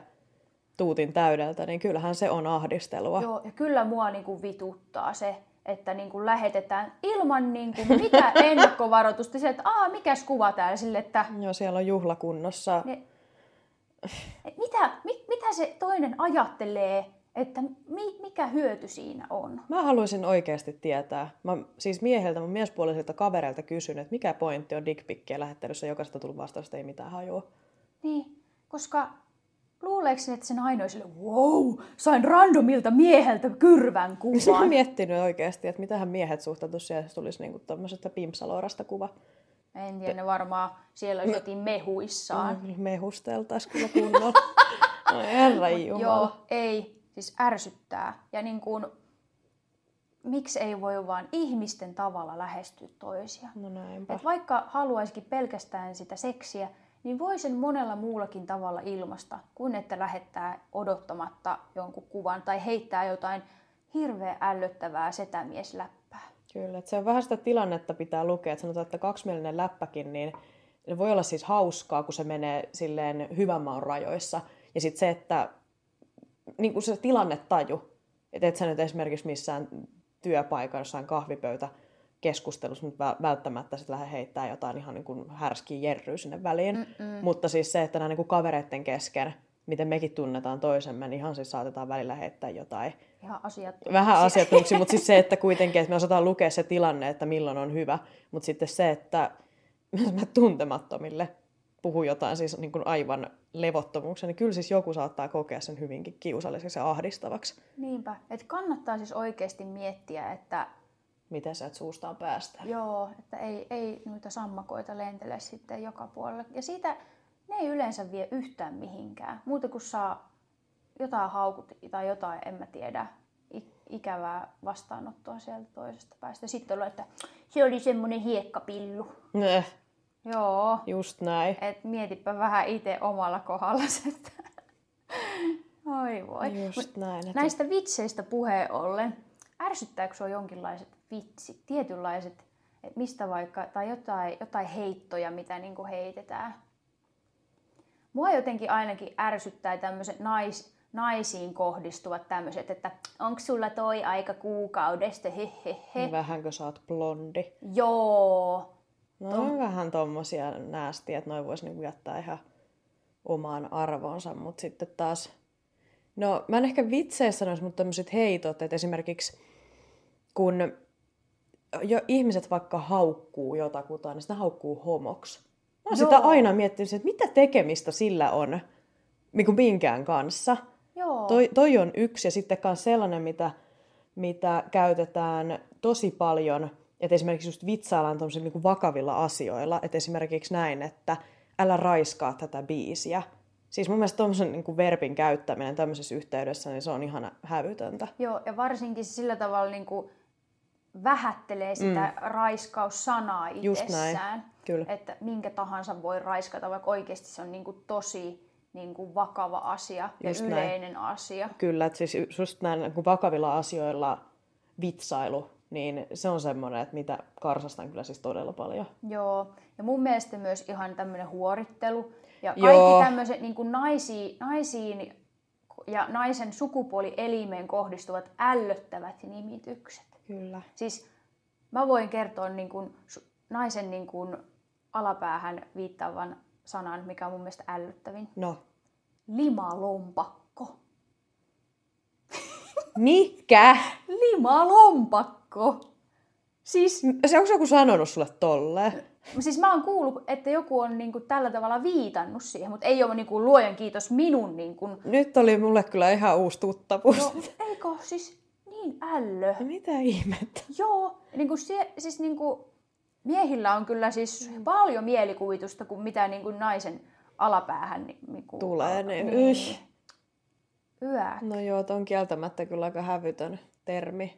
tuutin täydeltä, niin kyllähän se on ahdistelua.
Joo, ja kyllä mua niinku vituttaa se, että niin kuin lähetetään ilman niin kuin mitä ennakkovaroitusta. Sille, että Aa, mikäs kuva täällä sille, että...
Joo, siellä on juhlakunnossa.
Ne, mitä, mit, mitä se toinen ajattelee, että mi, mikä hyöty siinä on?
Mä haluaisin oikeasti tietää. Mä siis mieheltä, mun miespuolisilta kavereilta kysyn, että mikä pointti on dickpikkiä lähettelyssä, jokaista tullut vastausta ei mitään hajua.
Niin, koska Luuleeko että sen ainoa sille, wow, sain randomilta mieheltä kyrvän kuvan?
Mä oon miettinyt oikeasti, että mitähän miehet suhtautuisi siihen, jos tulisi niinku tämmöisestä pimpsalorasta kuva.
En tiedä, ne varmaan siellä olisi jotain mehuissaan.
No, mehusteltaisiin kyllä kunnolla. no, herra Jumala.
Joo, ei. Siis ärsyttää. Ja niin kuin, miksi ei voi vaan ihmisten tavalla lähestyä toisia?
No näinpä.
Et vaikka haluaisikin pelkästään sitä seksiä, niin voi sen monella muullakin tavalla ilmasta, kuin että lähettää odottamatta jonkun kuvan tai heittää jotain hirveän ällöttävää setämiesläppää.
Kyllä, että se on vähän sitä tilannetta pitää lukea, että sanotaan, että kaksimielinen läppäkin, niin se voi olla siis hauskaa, kun se menee silleen hyvän maun rajoissa. Ja sitten se, että niin kuin se tilannetaju, että et sä nyt esimerkiksi missään työpaikassa, jossain kahvipöytä keskustelussa nyt välttämättä sitten lähde heittää jotain ihan niin kuin härskiä jerryä sinne väliin. Mm-mm. Mutta siis se, että nämä niin kuin kavereiden kesken, miten mekin tunnetaan toisemme, niin ihan siis saatetaan välillä heittää jotain.
Ihan
Vähän asiattomiksi, mutta siis se, että kuitenkin, että me osataan lukea se tilanne, että milloin on hyvä. Mutta sitten se, että mä tuntemattomille puhuu jotain siis niin kuin aivan levottomuuksia, niin kyllä siis joku saattaa kokea sen hyvinkin kiusalliseksi ja ahdistavaksi.
Niinpä, että kannattaa siis oikeasti miettiä, että
miten sä et suustaan päästä.
Joo, että ei, ei noita sammakoita lentele sitten joka puolelle. Ja siitä ne ei yleensä vie yhtään mihinkään. Muuta kuin saa jotain haukut tai jotain, en mä tiedä, ikävää vastaanottoa sieltä toisesta päästä. Sitten oli, että se oli semmoinen hiekkapillu.
Ne.
Joo.
Just näin.
Et mietipä vähän itse omalla kohdalla että Oi voi.
Just näin.
Että... Näistä vitseistä puheen ollen, ärsyttääkö sinua jonkinlaiset vitsit, tietynlaiset, että mistä vaikka, tai jotain, jotain heittoja, mitä niin kuin heitetään? Mua jotenkin ainakin ärsyttää tämmöiset nais, naisiin kohdistuvat tämmöiset, että onko sulla toi aika kuukaudesta, he, he, he.
Vähänkö sä oot blondi?
Joo.
No Tom... on vähän tommosia näästiä, että noin voisi niinku jättää ihan omaan arvonsa, mutta sitten taas... No, mä en ehkä vitseissä sanoisi, mutta tämmöiset heitot, että esimerkiksi kun jo ihmiset vaikka haukkuu jotakuta, niin sitä haukkuu homoksi. Mä sitä aina miettinyt, että mitä tekemistä sillä on niin kuin minkään kanssa.
Joo.
Toi, toi on yksi ja sitten myös sellainen, mitä, mitä käytetään tosi paljon, että esimerkiksi just vitsaillaan niin vakavilla asioilla, että esimerkiksi näin, että älä raiskaa tätä biisiä. Siis mun mielestä tuommoisen niin verbin käyttäminen tämmöisessä yhteydessä, niin se on ihan hävytöntä.
Joo, ja varsinkin sillä tavalla niin kuin vähättelee sitä mm. raiskaussanaa itsessään.
Kyllä.
Että minkä tahansa voi raiskata, vaikka oikeasti se on niin kuin tosi niin kuin vakava asia just ja yleinen näin. asia.
Kyllä, että siis just näin niin vakavilla asioilla vitsailu, niin se on semmoinen, että mitä karsastan kyllä siis todella paljon.
Joo, ja mun mielestä myös ihan tämmöinen huorittelu. Ja kaikki Joo. tämmöiset niin kuin naisiin, naisiin ja naisen sukupuolielimeen kohdistuvat ällöttävät nimitykset.
Kyllä.
Siis mä voin kertoa niin kuin, naisen niin kuin, alapäähän viittaavan sanan, mikä on mun mielestä ällöttävin.
No.
Limalompakko.
Mikä?
Limalompakko. Siis...
Se onko joku sanonut sulle tolle?
Siis mä oon kuullut, että joku on niinku tällä tavalla viitannut siihen, mutta ei ole niinku luojan kiitos minun niinku...
Nyt oli mulle kyllä ihan uusi tuttavuus.
No, eikö siis niin ällö?
No, mitä ihmettä?
Joo, niinku sie, siis niinku, miehillä on kyllä siis mm. paljon mielikuvitusta kuin mitä niinku naisen alapäähän niinku,
tulee. Niin,
niin. Yä.
No joo, on kieltämättä kyllä aika hävytön termi.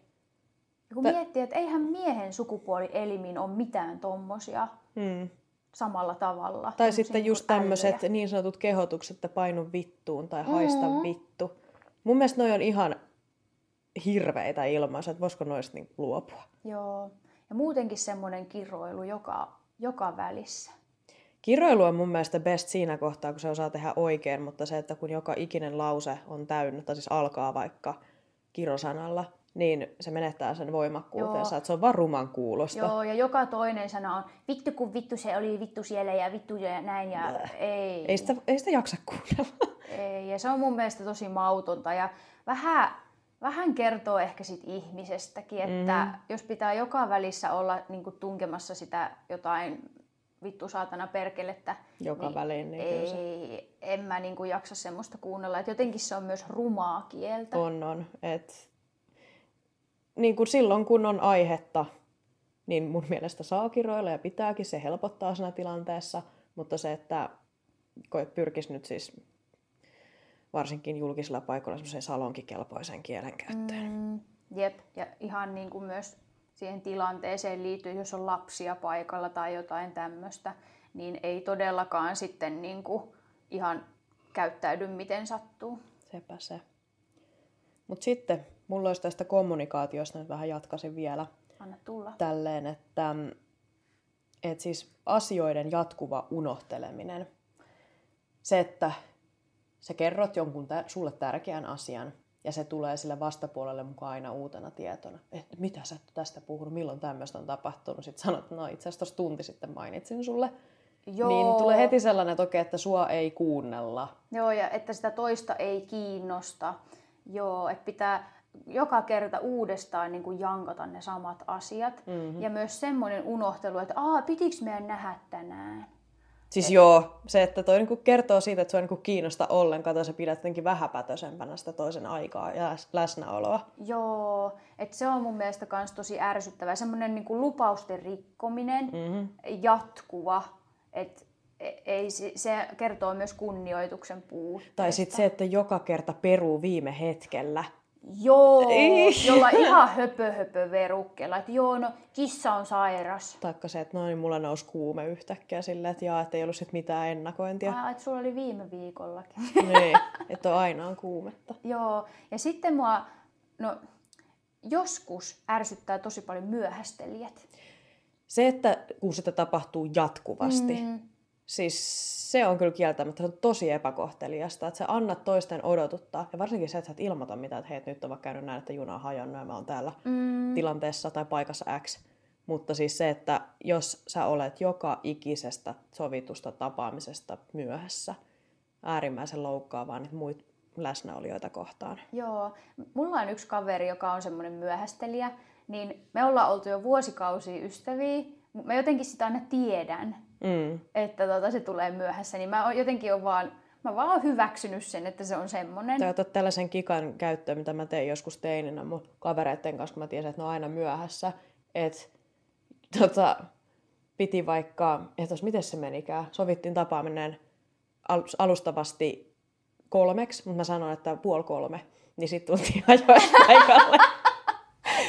Ja kun Tä... miettii, että eihän miehen sukupuolielimiin ole mitään tommosia
hmm.
samalla tavalla.
Tai sitten niinku just tämmöiset niin sanotut kehotukset, että painu vittuun tai haista mm-hmm. vittu. Mun mielestä noi on ihan hirveitä ilmaisuja, että voisiko noista niin luopua.
Joo. Ja muutenkin semmoinen kiroilu joka, joka välissä.
Kiroilu on mun mielestä best siinä kohtaa, kun se osaa tehdä oikein, mutta se, että kun joka ikinen lause on täynnä, tai siis alkaa vaikka kirosanalla, niin se menettää sen voimakkuutensa, Joo. että se on vaan ruman kuulosta.
Joo, ja joka toinen sana on vittu kun vittu se oli vittu siellä ja vittu ja näin ja Bäh. ei.
Ei sitä, ei sitä jaksa kuunnella.
Ei, ja se on mun mielestä tosi mautonta ja vähän, vähän kertoo ehkä sit ihmisestäkin, että mm. jos pitää joka välissä olla niin tunkemassa sitä jotain vittu saatana perkelettä.
Joka niin väliin. Niin
ei, se... en mä niin jaksa semmoista kuunnella. Et jotenkin se on myös rumaa kieltä.
On, on. Et niin kuin silloin, kun on aihetta, niin mun mielestä saa kiroilla ja pitääkin, se helpottaa siinä tilanteessa, mutta se, että pyrkisi nyt siis varsinkin julkisilla paikoilla semmoiseen salonkikelpoisen kielen käyttöön.
Mm, jep, ja ihan niin kuin myös siihen tilanteeseen liittyy, jos on lapsia paikalla tai jotain tämmöistä, niin ei todellakaan sitten niin kuin ihan käyttäydy miten sattuu.
Sepä se. Mutta sitten mulla olisi tästä kommunikaatiosta nyt vähän jatkasin vielä.
Anna tulla.
tälleen, että, että siis asioiden jatkuva unohteleminen. Se, että sä kerrot jonkun tä- sulle tärkeän asian ja se tulee sille vastapuolelle mukaan aina uutena tietona. Että mitä sä et tästä puhunut, milloin tämmöistä on tapahtunut. Sitten sanot, että no itse asiassa tuossa tunti sitten mainitsin sulle.
Joo.
Niin tulee heti sellainen, että okei, että sua ei kuunnella.
Joo, ja että sitä toista ei kiinnosta. Joo, että pitää joka kerta uudestaan niin kuin jankata ne samat asiat. Mm-hmm. Ja myös semmoinen unohtelu, että Aa, pitikö meidän nähdä tänään?
Siis Et... joo, se, että toi niinku kertoo siitä, että sua niinku kiinnosta ollenkaan, tai sä pidät jotenkin vähäpätösempänä sitä toisen aikaa ja läsnäoloa.
Joo, että se on mun mielestä myös tosi ärsyttävää. Semmoinen niinku lupausten rikkominen,
Mm-hmm.
jatkuva, että ei, se kertoo myös kunnioituksen puutteesta.
Tai sitten se, että joka kerta peruu viime hetkellä.
Joo,
Ei.
jolla ihan höpö höpö verukkeella, että joo, no kissa on sairas.
Taikka se, että no niin, mulla nousi kuume yhtäkkiä silleen, että jaa, että ei ollut sit mitään ennakointia.
Ai, että sulla oli viime viikollakin.
niin, että on aina on kuumetta.
joo, ja sitten mua, no joskus ärsyttää tosi paljon myöhästelijät.
Se, että kun sitä tapahtuu jatkuvasti, mm. Siis se on kyllä kieltämättä se on tosi epäkohteliasta, että sä annat toisten odotuttaa, ja varsinkin se, että sä et ilmoita mitään, että hei, että nyt on vaikka käynyt näin, että juna on hajonnut ja mä oon täällä mm. tilanteessa tai paikassa X. Mutta siis se, että jos sä olet joka ikisestä sovitusta tapaamisesta myöhässä, äärimmäisen loukkaavaa niitä muita läsnäolijoita kohtaan.
Joo, mulla on yksi kaveri, joka on semmoinen myöhästelijä, niin me ollaan oltu jo vuosikausia ystäviä, mutta mä jotenkin sitä aina tiedän,
Mm.
että tota, se tulee myöhässä, niin mä oon jotenkin on vaan, mä vaan oon hyväksynyt sen, että se on semmoinen.
Tai otat tällaisen kikan käyttöön, mitä mä tein joskus teininä mun kavereiden kanssa, kun mä tiesin, että ne on aina myöhässä. Että tota, piti vaikka, että miten se menikään, sovittiin tapaaminen al- alustavasti kolmeksi, mutta mä sanoin, että puoli kolme. Niin sitten tultiin ajoissa paikalle.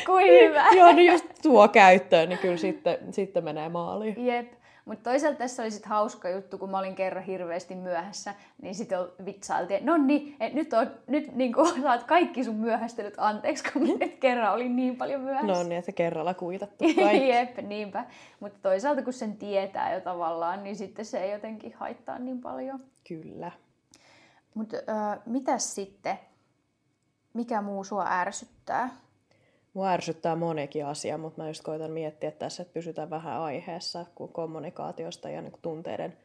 Kuin hyvä.
Joo, niin just tuo käyttöön, niin kyllä sitten, sitten menee maaliin.
Jep. Mutta toisaalta tässä oli sit hauska juttu, kun mä olin kerran hirveästi myöhässä, niin sitten vitsailtiin, että no niin, et nyt, on, nyt niin saat kaikki sun myöhästelyt anteeksi, kun mä nyt kerran olin niin paljon myöhässä.
No niin, että kerralla kuitattu kaikki.
Jep, niinpä. Mutta toisaalta kun sen tietää jo tavallaan, niin sitten se ei jotenkin haittaa niin paljon.
Kyllä.
Mutta äh, mitäs sitten, mikä muu sua ärsyttää?
Mua ärsyttää monikin asia, mutta mä just koitan miettiä tässä, että pysytään vähän aiheessa, kun kommunikaatiosta ja niin kuin tunteiden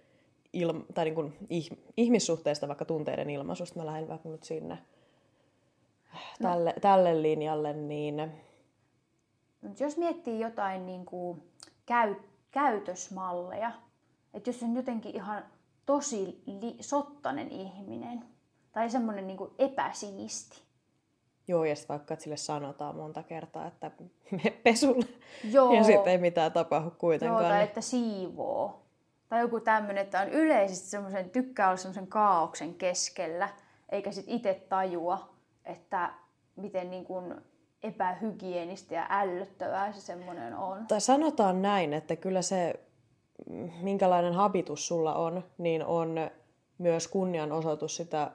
ilma, tai niin kuin ih, ihmissuhteista vaikka tunteiden ilmaisusta. Mä lähden vaikka nyt sinne tälle, no. tälle linjalle, niin
Mut jos miettii jotain niin kuin käy, käytösmalleja, että jos on jotenkin ihan tosi li, sottainen ihminen tai semmoinen niin epäsiisti,
joo, ja sitten vaikka että sille sanotaan monta kertaa, että me pesulle,
Joo.
ja sitten ei mitään tapahdu
Joo,
kuitenkaan.
tai
niin-
että siivoo. Tai joku tämmöinen, että on yleisesti semmoisen, tykkää olla semmoisen kaauksen keskellä, eikä sit itse tajua, että miten niin kuin epähygienistä ja ällöttävää se semmoinen on.
Tai sanotaan näin, että kyllä se, minkälainen habitus sulla on, niin on myös kunnianosoitus sitä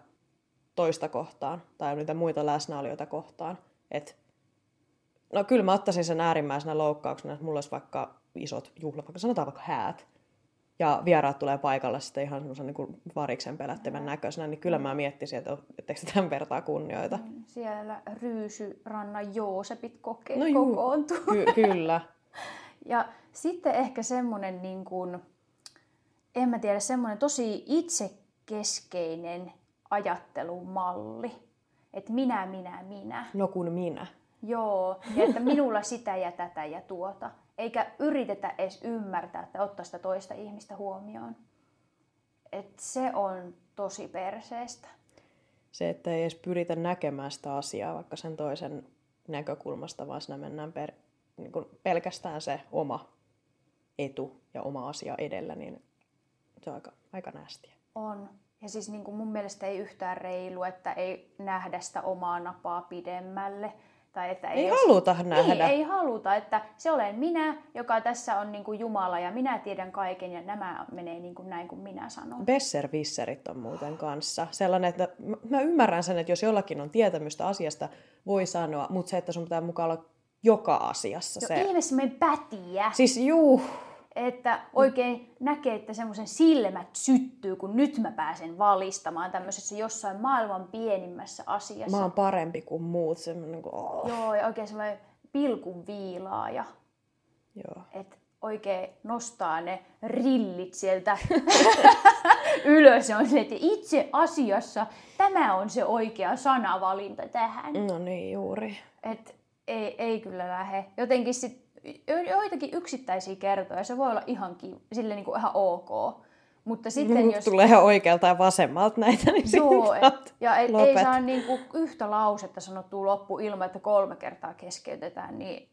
toista kohtaan tai niitä muita läsnäolijoita kohtaan. Et, no kyllä mä ottaisin sen äärimmäisenä loukkauksena, että mulla olisi vaikka isot juhlat, vaikka sanotaan vaikka häät, ja vieraat tulee paikalle sitten ihan semmoisen niin variksen pelättävän näköisenä, niin kyllä mä miettisin, että etteikö tämän vertaa kunnioita.
Siellä Ryysyrannan Joosepit koke-
No juu,
kokoontuu.
ky- kyllä.
Ja sitten ehkä semmoinen, niin kuin, en mä tiedä, semmoinen tosi itsekeskeinen ajattelumalli. Että minä, minä, minä.
No kun minä.
Joo, ja että minulla sitä ja tätä ja tuota. Eikä yritetä edes ymmärtää että ottaa sitä toista ihmistä huomioon. Et se on tosi perseestä.
se, että ei edes pyritä näkemään sitä asiaa vaikka sen toisen näkökulmasta, vaan siinä mennään per, niin kuin pelkästään se oma etu ja oma asia edellä, niin se on aika, aika nästiä.
On. Ja siis niin kuin mun mielestä ei yhtään reilu, että ei nähdä sitä omaa napaa pidemmälle. Tai että
Ei
edes-
haluta nähdä.
Ei, ei haluta, että se olen minä, joka tässä on niin kuin Jumala ja minä tiedän kaiken ja nämä menee niin kuin näin kuin minä sanon.
Besservisserit on muuten kanssa. Sellainen, että mä- mä ymmärrän sen, että jos jollakin on tietämystä asiasta, voi sanoa, mutta se, että sun pitää mukaan olla joka asiassa
Jo
se.
ihme semmoinen pätiä,
Siis juu,
että oikein näkee, että semmoisen silmät syttyy, kun nyt mä pääsen valistamaan tämmöisessä jossain maailman pienimmässä asiassa.
mä oon parempi kuin muut. Semmoinen, kuin, oh.
Joo, ja oikein semmoinen pilkun viilaaja.
Joo.
että oikein nostaa ne rillit sieltä ylös. On se, että itse asiassa tämä on se oikea sanavalinta tähän.
No niin, juuri.
Et ei, ei kyllä lähde. Jotenkin sit, joitakin yksittäisiä kertoja, se voi olla ihan, ki- sille niinku ihan ok. Mutta sitten
Mut
jos...
tulee ihan oikealta ja vasemmalta näitä, niin
Joo, et, ja et, ei saa niinku yhtä lausetta sanottua loppu ilman, että kolme kertaa keskeytetään, niin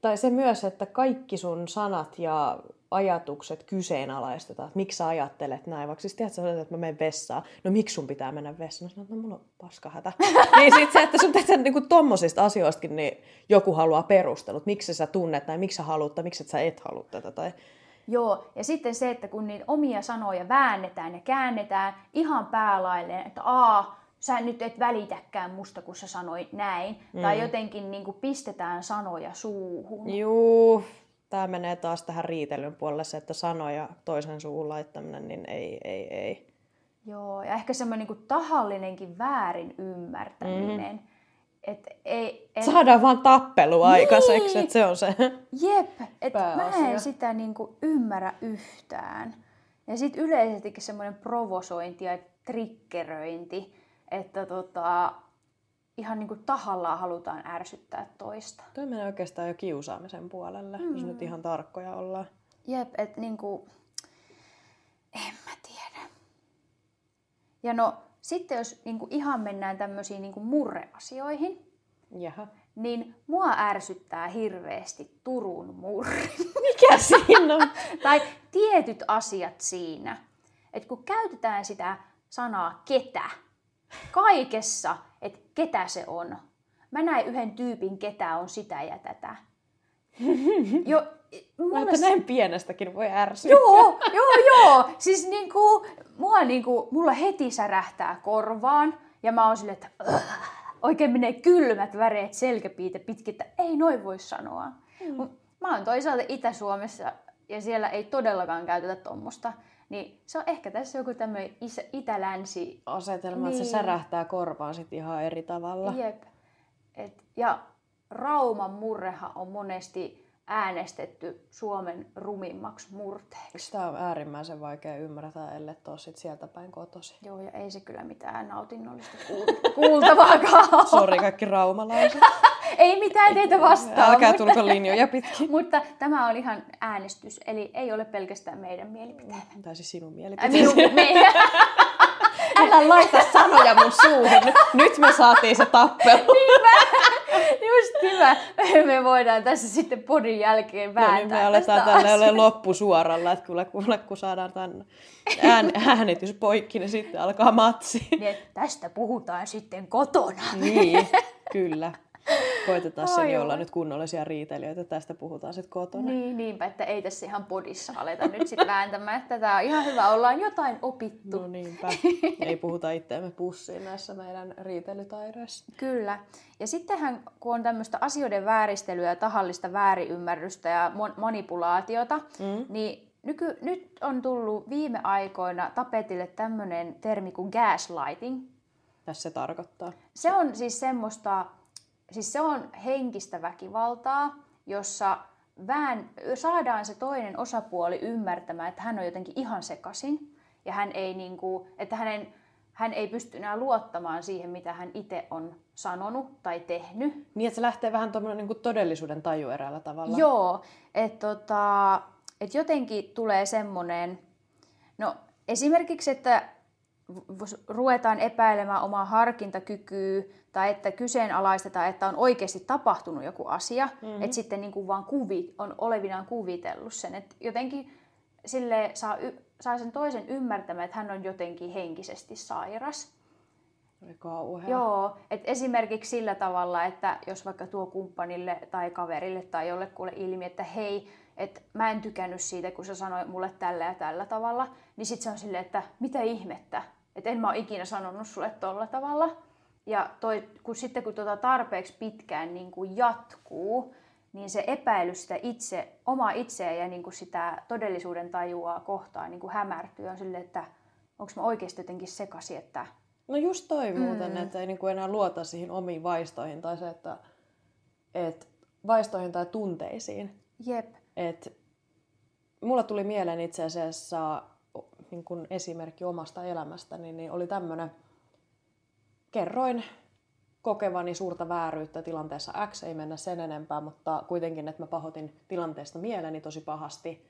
Tai se myös, että kaikki sun sanat ja ajatukset kyseenalaistetaan. Että miksi sä ajattelet näin? Vaikka siis tiedät, sä että mä menen vessaan. No miksi sun pitää mennä vessaan? Mä sanoin, että no mulla on paskahätä. niin sit se, että sun teet sen niinku tommosista asioistakin, niin joku haluaa perustelut. Miksi sä tunnet näin? Miksi sä haluat tai miksi et sä et halua tätä? Tai...
Joo, ja sitten se, että kun niitä omia sanoja väännetään ja käännetään ihan päälailleen, että aa, sä nyt et välitäkään musta, kun sä sanoit näin. Mm. Tai jotenkin niin kuin pistetään sanoja suuhun.
Juu, tää menee taas tähän riitelyn puolelle se, että sanoja toisen suun laittaminen, niin ei, ei, ei.
Joo, ja ehkä semmoinen niin tahallinenkin väärin ymmärtäminen. Mm. Et ei, et,
Saadaan vaan tappelu aikaiseksi,
Niin.
että se on se.
Jep, että mä en sitä niinku ymmärrä yhtään. Ja sitten yleisestikin semmoinen provosointi ja triggeröinti, että tota, ihan niinku tahallaan halutaan ärsyttää toista.
Toi menee oikeastaan jo kiusaamisen puolelle, mm. jos nyt ihan tarkkoja ollaan.
Jep, että niinku, en mä tiedä. Ja no, sitten jos niinku ihan mennään tämmöisiin niinku murreasioihin,
Jaha.
niin mua ärsyttää hirveästi Turun murre.
Mikä siinä on?
tai tietyt asiat siinä. Että kun käytetään sitä sanaa ketä kaikessa, ketä se on. Mä näin yhden tyypin, ketä on sitä ja tätä. Jo, mulle
Mutta näin pienestäkin voi ärsyä.
Joo, joo, joo. Siis niinku, mua niinku, mulla heti särähtää korvaan. Ja mä oon silleen, että oikein menee kylmät väreet selkäpiitä pitkin, että ei noin voi sanoa. Mm. Mä oon toisaalta Itä-Suomessa ja siellä ei todellakaan käytetä tuommoista. Niin se on ehkä tässä joku tämmöinen itä-länsi
Asetelma, että se
Niin.
särähtää korvaan sit ihan eri tavalla.
Jep. Et, ja Rauman murrehan on monesti äänestetty Suomen rumimmaksi murteeksi.
Sitä on äärimmäisen vaikea ymmärtää, ellei ole sit sieltä päin kotosi.
Joo, ja ei se kyllä mitään nautinnollista kuul- kuultavaakaan.
Sori kaikki raumalaiset.
Ei mitään teitä vastaan.
Älkää
mutta,
tulko linjoja pitkin.
mutta tämä on ihan äänestys, eli ei ole pelkästään meidän mielipiteemme.
Tai siis sinun mielipiteesi.
minun, meidän.
Älä laita sanoja mun suuhun. Nyt- Nyt me saatiin se tappelu.
Just hyvä. Me voidaan tässä sitten podin jälkeen
No
vääntää
niin, me aletaan tälle ole loppusuoralla, että kuule, kuule, kun saadaan tämän ään, äänitys poikki, niin sitten alkaa matsi.
Niin, tästä puhutaan sitten kotona.
Niin, kyllä. Koitetaan sen olla nyt kunnollisia riitelijöitä, tästä puhutaan sitten kotona.
Niin, niinpä, että ei tässä ihan podissa aleta nyt sitten vääntämään. Että Tämä on ihan hyvä, ollaan jotain opittu.
No niinpä. Ei puhuta itseämme pussiin näissä meidän riitelytaidoissa.
Kyllä. Ja sittenhän, kun on tämmöistä asioiden vääristelyä ja tahallista väärinymmärrystä ja manipulaatiota, mm. niin nyky- nyt on tullut viime aikoina tapetille tämmöinen termi kuin gaslighting.
Tässä se tarkoittaa.
Se on siis semmoista, siis se on henkistä väkivaltaa, jossa vään, saadaan se toinen osapuoli ymmärtämään, että hän on jotenkin ihan sekasin ja hän ei, niinku, että hänen, hän ei pysty enää luottamaan siihen, mitä hän itse on sanonut tai tehnyt.
Niin, että se lähtee vähän tuommoinen niin todellisuuden taju eräällä tavalla.
Joo, että tota, et jotenkin tulee semmoinen, no esimerkiksi, että ruvetaan epäilemään omaa harkintakykyä tai että kyseenalaistetaan, että on oikeasti tapahtunut joku asia, mm-hmm. että sitten niin kuin vaan kuvi, on olevinaan kuvitellut sen, että jotenkin sille saa, y- saa sen toisen ymmärtämään, että hän on jotenkin henkisesti sairas.
Oli kauhea.
Joo, et esimerkiksi sillä tavalla, että jos vaikka tuo kumppanille tai kaverille tai jollekulle ilmi, että hei, että mä en tykännyt siitä, kun sä sanoit mulle tällä ja tällä tavalla, niin sit se on silleen, että mitä ihmettä, että en mä ole ikinä sanonut sulle tolla tavalla. Ja toi, kun sitten kun tuota tarpeeksi pitkään niin kuin jatkuu, niin se epäily sitä itse, omaa itseä ja niin kuin sitä todellisuuden tajua kohtaan niin kuin hämärtyy. On silleen, että onko mä oikeasti jotenkin sekaisin, että
No just toi muuten, mm. että ei niinku enää luota siihen omiin vaistoihin tai se, että et vaistoihin tai tunteisiin.
jep,
Et mulla tuli mieleen itse asiassa niin kun esimerkki omasta elämästäni, niin oli tämmöinen, kerroin kokevani suurta vääryyttä tilanteessa X, ei mennä sen enempää, mutta kuitenkin, että mä pahoitin tilanteesta mieleni tosi pahasti.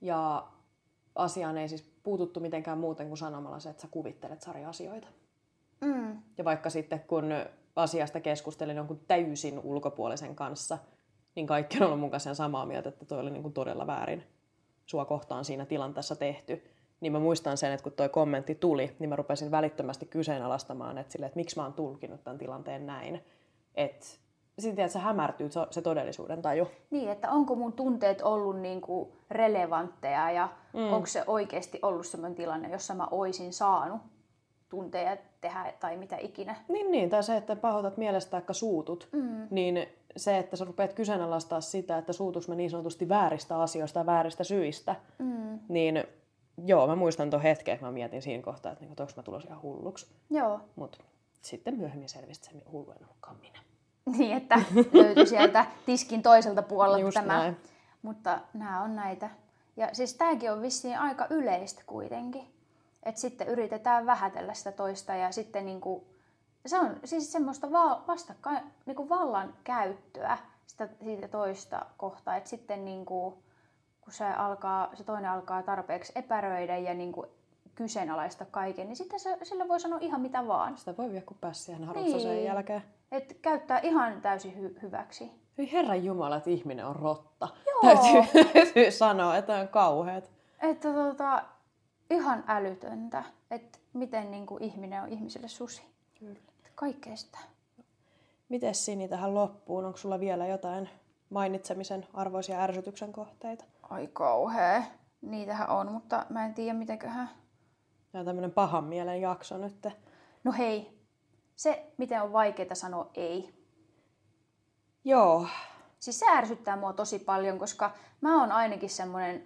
Ja asiaan ei siis puututtu mitenkään muuten kuin sanomalla se, että sä kuvittelet sarja-asioita.
mm,
Ja vaikka sitten kun asiasta keskustelin jonkun täysin ulkopuolisen kanssa, niin kaikki on ollut mun kanssa samaa mieltä, että toi oli niin kuin todella väärin sua kohtaan siinä tilanteessa tehty. Niin mä muistan sen, että kun toi kommentti tuli, niin mä rupesin välittömästi kyseenalaistamaan, että, sille, että miksi mä oon tulkinut tämän tilanteen näin. Että sitten että se hämärtyy se- todellisuuden taju.
niin, että onko mun tunteet ollut niin kuin relevantteja ja mm. onko se oikeasti ollut sellainen tilanne, jossa mä oisin saanut tunteja tehdä tai mitä ikinä.
Niin, niin, tai se, että pahoitat mielestä tai suutut, mm. niin se, että sä rupeat kyseenalaistaa sitä, että suutus mä niin sanotusti vääristä asioista ja vääristä syistä, mm. niin joo, mä muistan tuon hetken, että mä mietin siinä kohtaa, että, niinku, onko mä tulossa ihan hulluksi.
Joo,
Mutta sitten myöhemmin selvisi, että se hullu en ollutkaan minä.
niin että löytyi sieltä tiskin toiselta puolelta
Just
tämä.
näin.
Mutta nämä on näitä. Ja siis tämäkin on vissiin aika yleistä kuitenkin. Että sitten yritetään vähätellä sitä toista ja sitten niinku, se on siis semmoista va- vastakkain niinku vallan käyttöä sitä, siitä toista kohtaa. Että sitten niinku, kun se, alkaa, se toinen alkaa tarpeeksi epäröidä ja niinku kyseenalaista kaiken, niin sitten se, sille voi sanoa ihan mitä vaan.
Sitä voi vielä pääsi siihen harussa sen
Niin.
jälkeen.
Et käyttää ihan täysin hy- hyväksi.
Hyi herran jumala, että ihminen on rotta.
Joo.
Täytyy, täytyy sanoa, että on kauheat.
Että tota, ihan älytöntä, että miten niin kuin ihminen on ihmiselle susi.
Kyllä.
Kaikkea sitä.
Miten Sini tähän loppuun? Onko sulla vielä jotain mainitsemisen arvoisia ärsytyksen kohteita?
Ai kauhea. Niitähän on, mutta mä en tiedä mitäköhän.
Tämä on tämmöinen pahan mielen jakso nyt.
No hei, se miten on vaikeaa sanoa ei.
Joo,
Siis se ärsyttää mua tosi paljon, koska mä oon ainakin semmoinen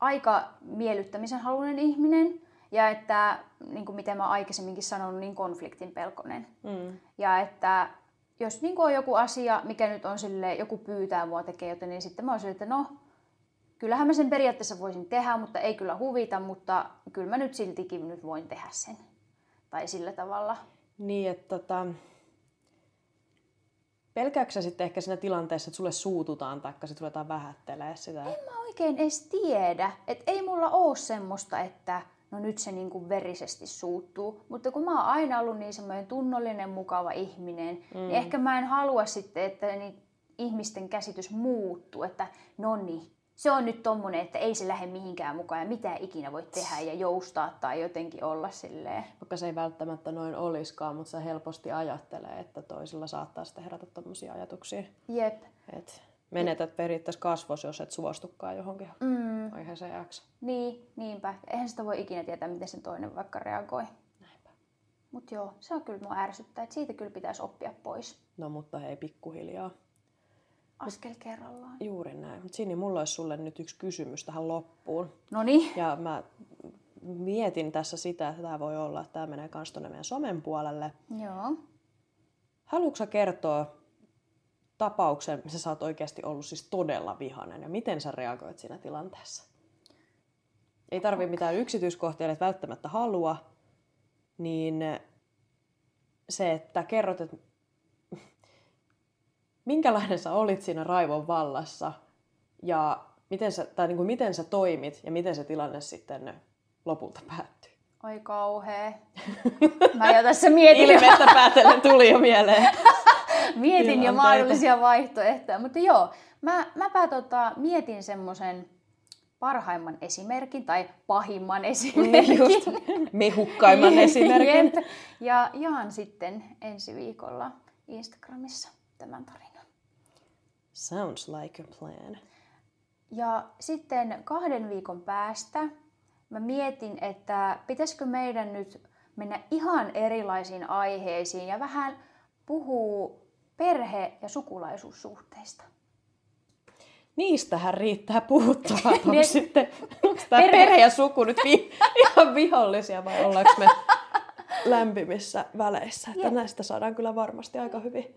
aika miellyttämisen halunen ihminen. Ja että, niin kuin miten mä aikaisemminkin sanonut, niin konfliktin pelkonen.
mm.
Ja että jos niin on joku asia, mikä nyt on sille joku pyytää mua tekee jotain, niin sitten mä oon silleen, että no, kyllähän mä sen periaatteessa voisin tehdä, mutta ei kyllä huvita, mutta kyllä mä nyt siltikin nyt voin tehdä sen. Tai sillä tavalla.
niin että tota, pelkääksä sitten ehkä siinä tilanteessa, että sulle suututaan tai sitten ruvetaan vähättelee sitä?
En mä oikein edes tiedä, että ei mulla oo semmoista, että no nyt se niin kuin verisesti suuttuu. Mutta kun mä oon aina ollut niin semmoinen tunnollinen, mukava ihminen, mm. niin ehkä mä en halua sitten, että niin ihmisten käsitys muuttuu, että no niin, se on nyt tommonen, että ei se lähde mihinkään mukaan ja mitä ikinä voi tehdä ja joustaa tai jotenkin olla silleen.
Vaikka se ei välttämättä noin olisikaan, mutta se helposti ajattelee, että toisilla saattaa sitten herätä tämmöisiä ajatuksia.
Jep.
Et menetät periaatteessa kasvos, jos et suostukaan johonkin
Mm,
aiheeseen X.
niin, niinpä. Eihän sitä voi ikinä tietää, miten sen toinen vaikka reagoi.
Näinpä.
Mut joo, se on kyllä mua ärsyttää, että siitä kyllä pitäisi oppia pois.
No mutta hei, pikkuhiljaa.
Askel kerrallaan.
Juuri näin. Mutta Sini, mulla olisi sulle nyt yksi kysymys tähän loppuun.
No niin.
Ja mä mietin tässä sitä, että tämä voi olla, että tämä menee kans tuonne meidän somen puolelle.
Joo.
Haluatko kertoa tapauksen, missä sä oot oikeasti ollut siis todella vihainen ja miten sä reagoit siinä tilanteessa? Ei tarvi mitään yksityiskohtia, et välttämättä halua, niin se, että kerrot, että minkälainen sä olit siinä raivon vallassa ja miten sä, tai niin kuin miten sä toimit ja miten se tilanne sitten lopulta päättyi.
Oi kauhea. Mä jo tässä mietin, jo,
Ilmeistä päätellen tuli jo mieleen.
mietin jo
tilanteita.
mahdollisia vaihtoehtoja. Mutta joo, mä, mäpä tota, mietin semmoisen parhaimman esimerkin tai pahimman esimerkin.
Just mehukkaimman esimerkin.
Jep. Ja jaan sitten ensi viikolla Instagramissa tämän tarinan.
Sounds like a plan.
Ja sitten kahden viikon päästä mä mietin, että pitäisikö meidän nyt mennä ihan erilaisiin aiheisiin ja vähän puhuu perhe- ja sukulaisuussuhteista.
Niistähän riittää puhuttavaa. Onko
Niin.
sitten onko tämä
Perhe-
perhe... ja suku nyt vi- ihan vihollisia vai ollaanko me lämpimissä väleissä? Että
Jep.
näistä saadaan kyllä varmasti aika hyvin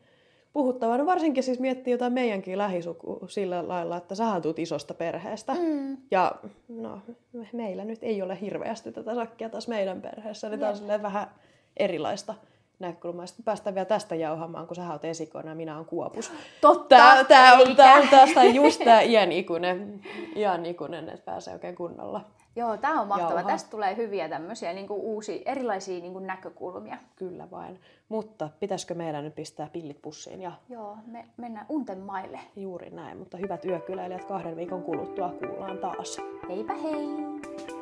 puhuttavaa. No varsinkin siis miettii jotain meidänkin lähisukua sillä lailla, että sähän tuut isosta perheestä.
Mm.
Ja no, me- meillä nyt ei ole hirveästi tätä sakkia taas meidän perheessä, niin tämä on vähän erilaista näkökulmaa. Sitten päästään vielä tästä jauhamaan, kun sä oot esikoina ja minä oon kuopus.
Totta.
Tää, tää, on, tää on taas tää just tää iän ikuinen, iän ikuinen, että pääsee oikein kunnolla.
Joo, tämä on mahtavaa.
Jauhaa.
Tästä tulee hyviä tämmöisiä niin uusia, erilaisia niin kuin näkökulmia.
Kyllä vain. Mutta pitäisikö meidän nyt pistää pillit pussiin ja
Joo, me mennään unten maille.
juuri näin. Mutta hyvät yökyläilijät kahden viikon kuluttua kuullaan taas.
Heipä hei!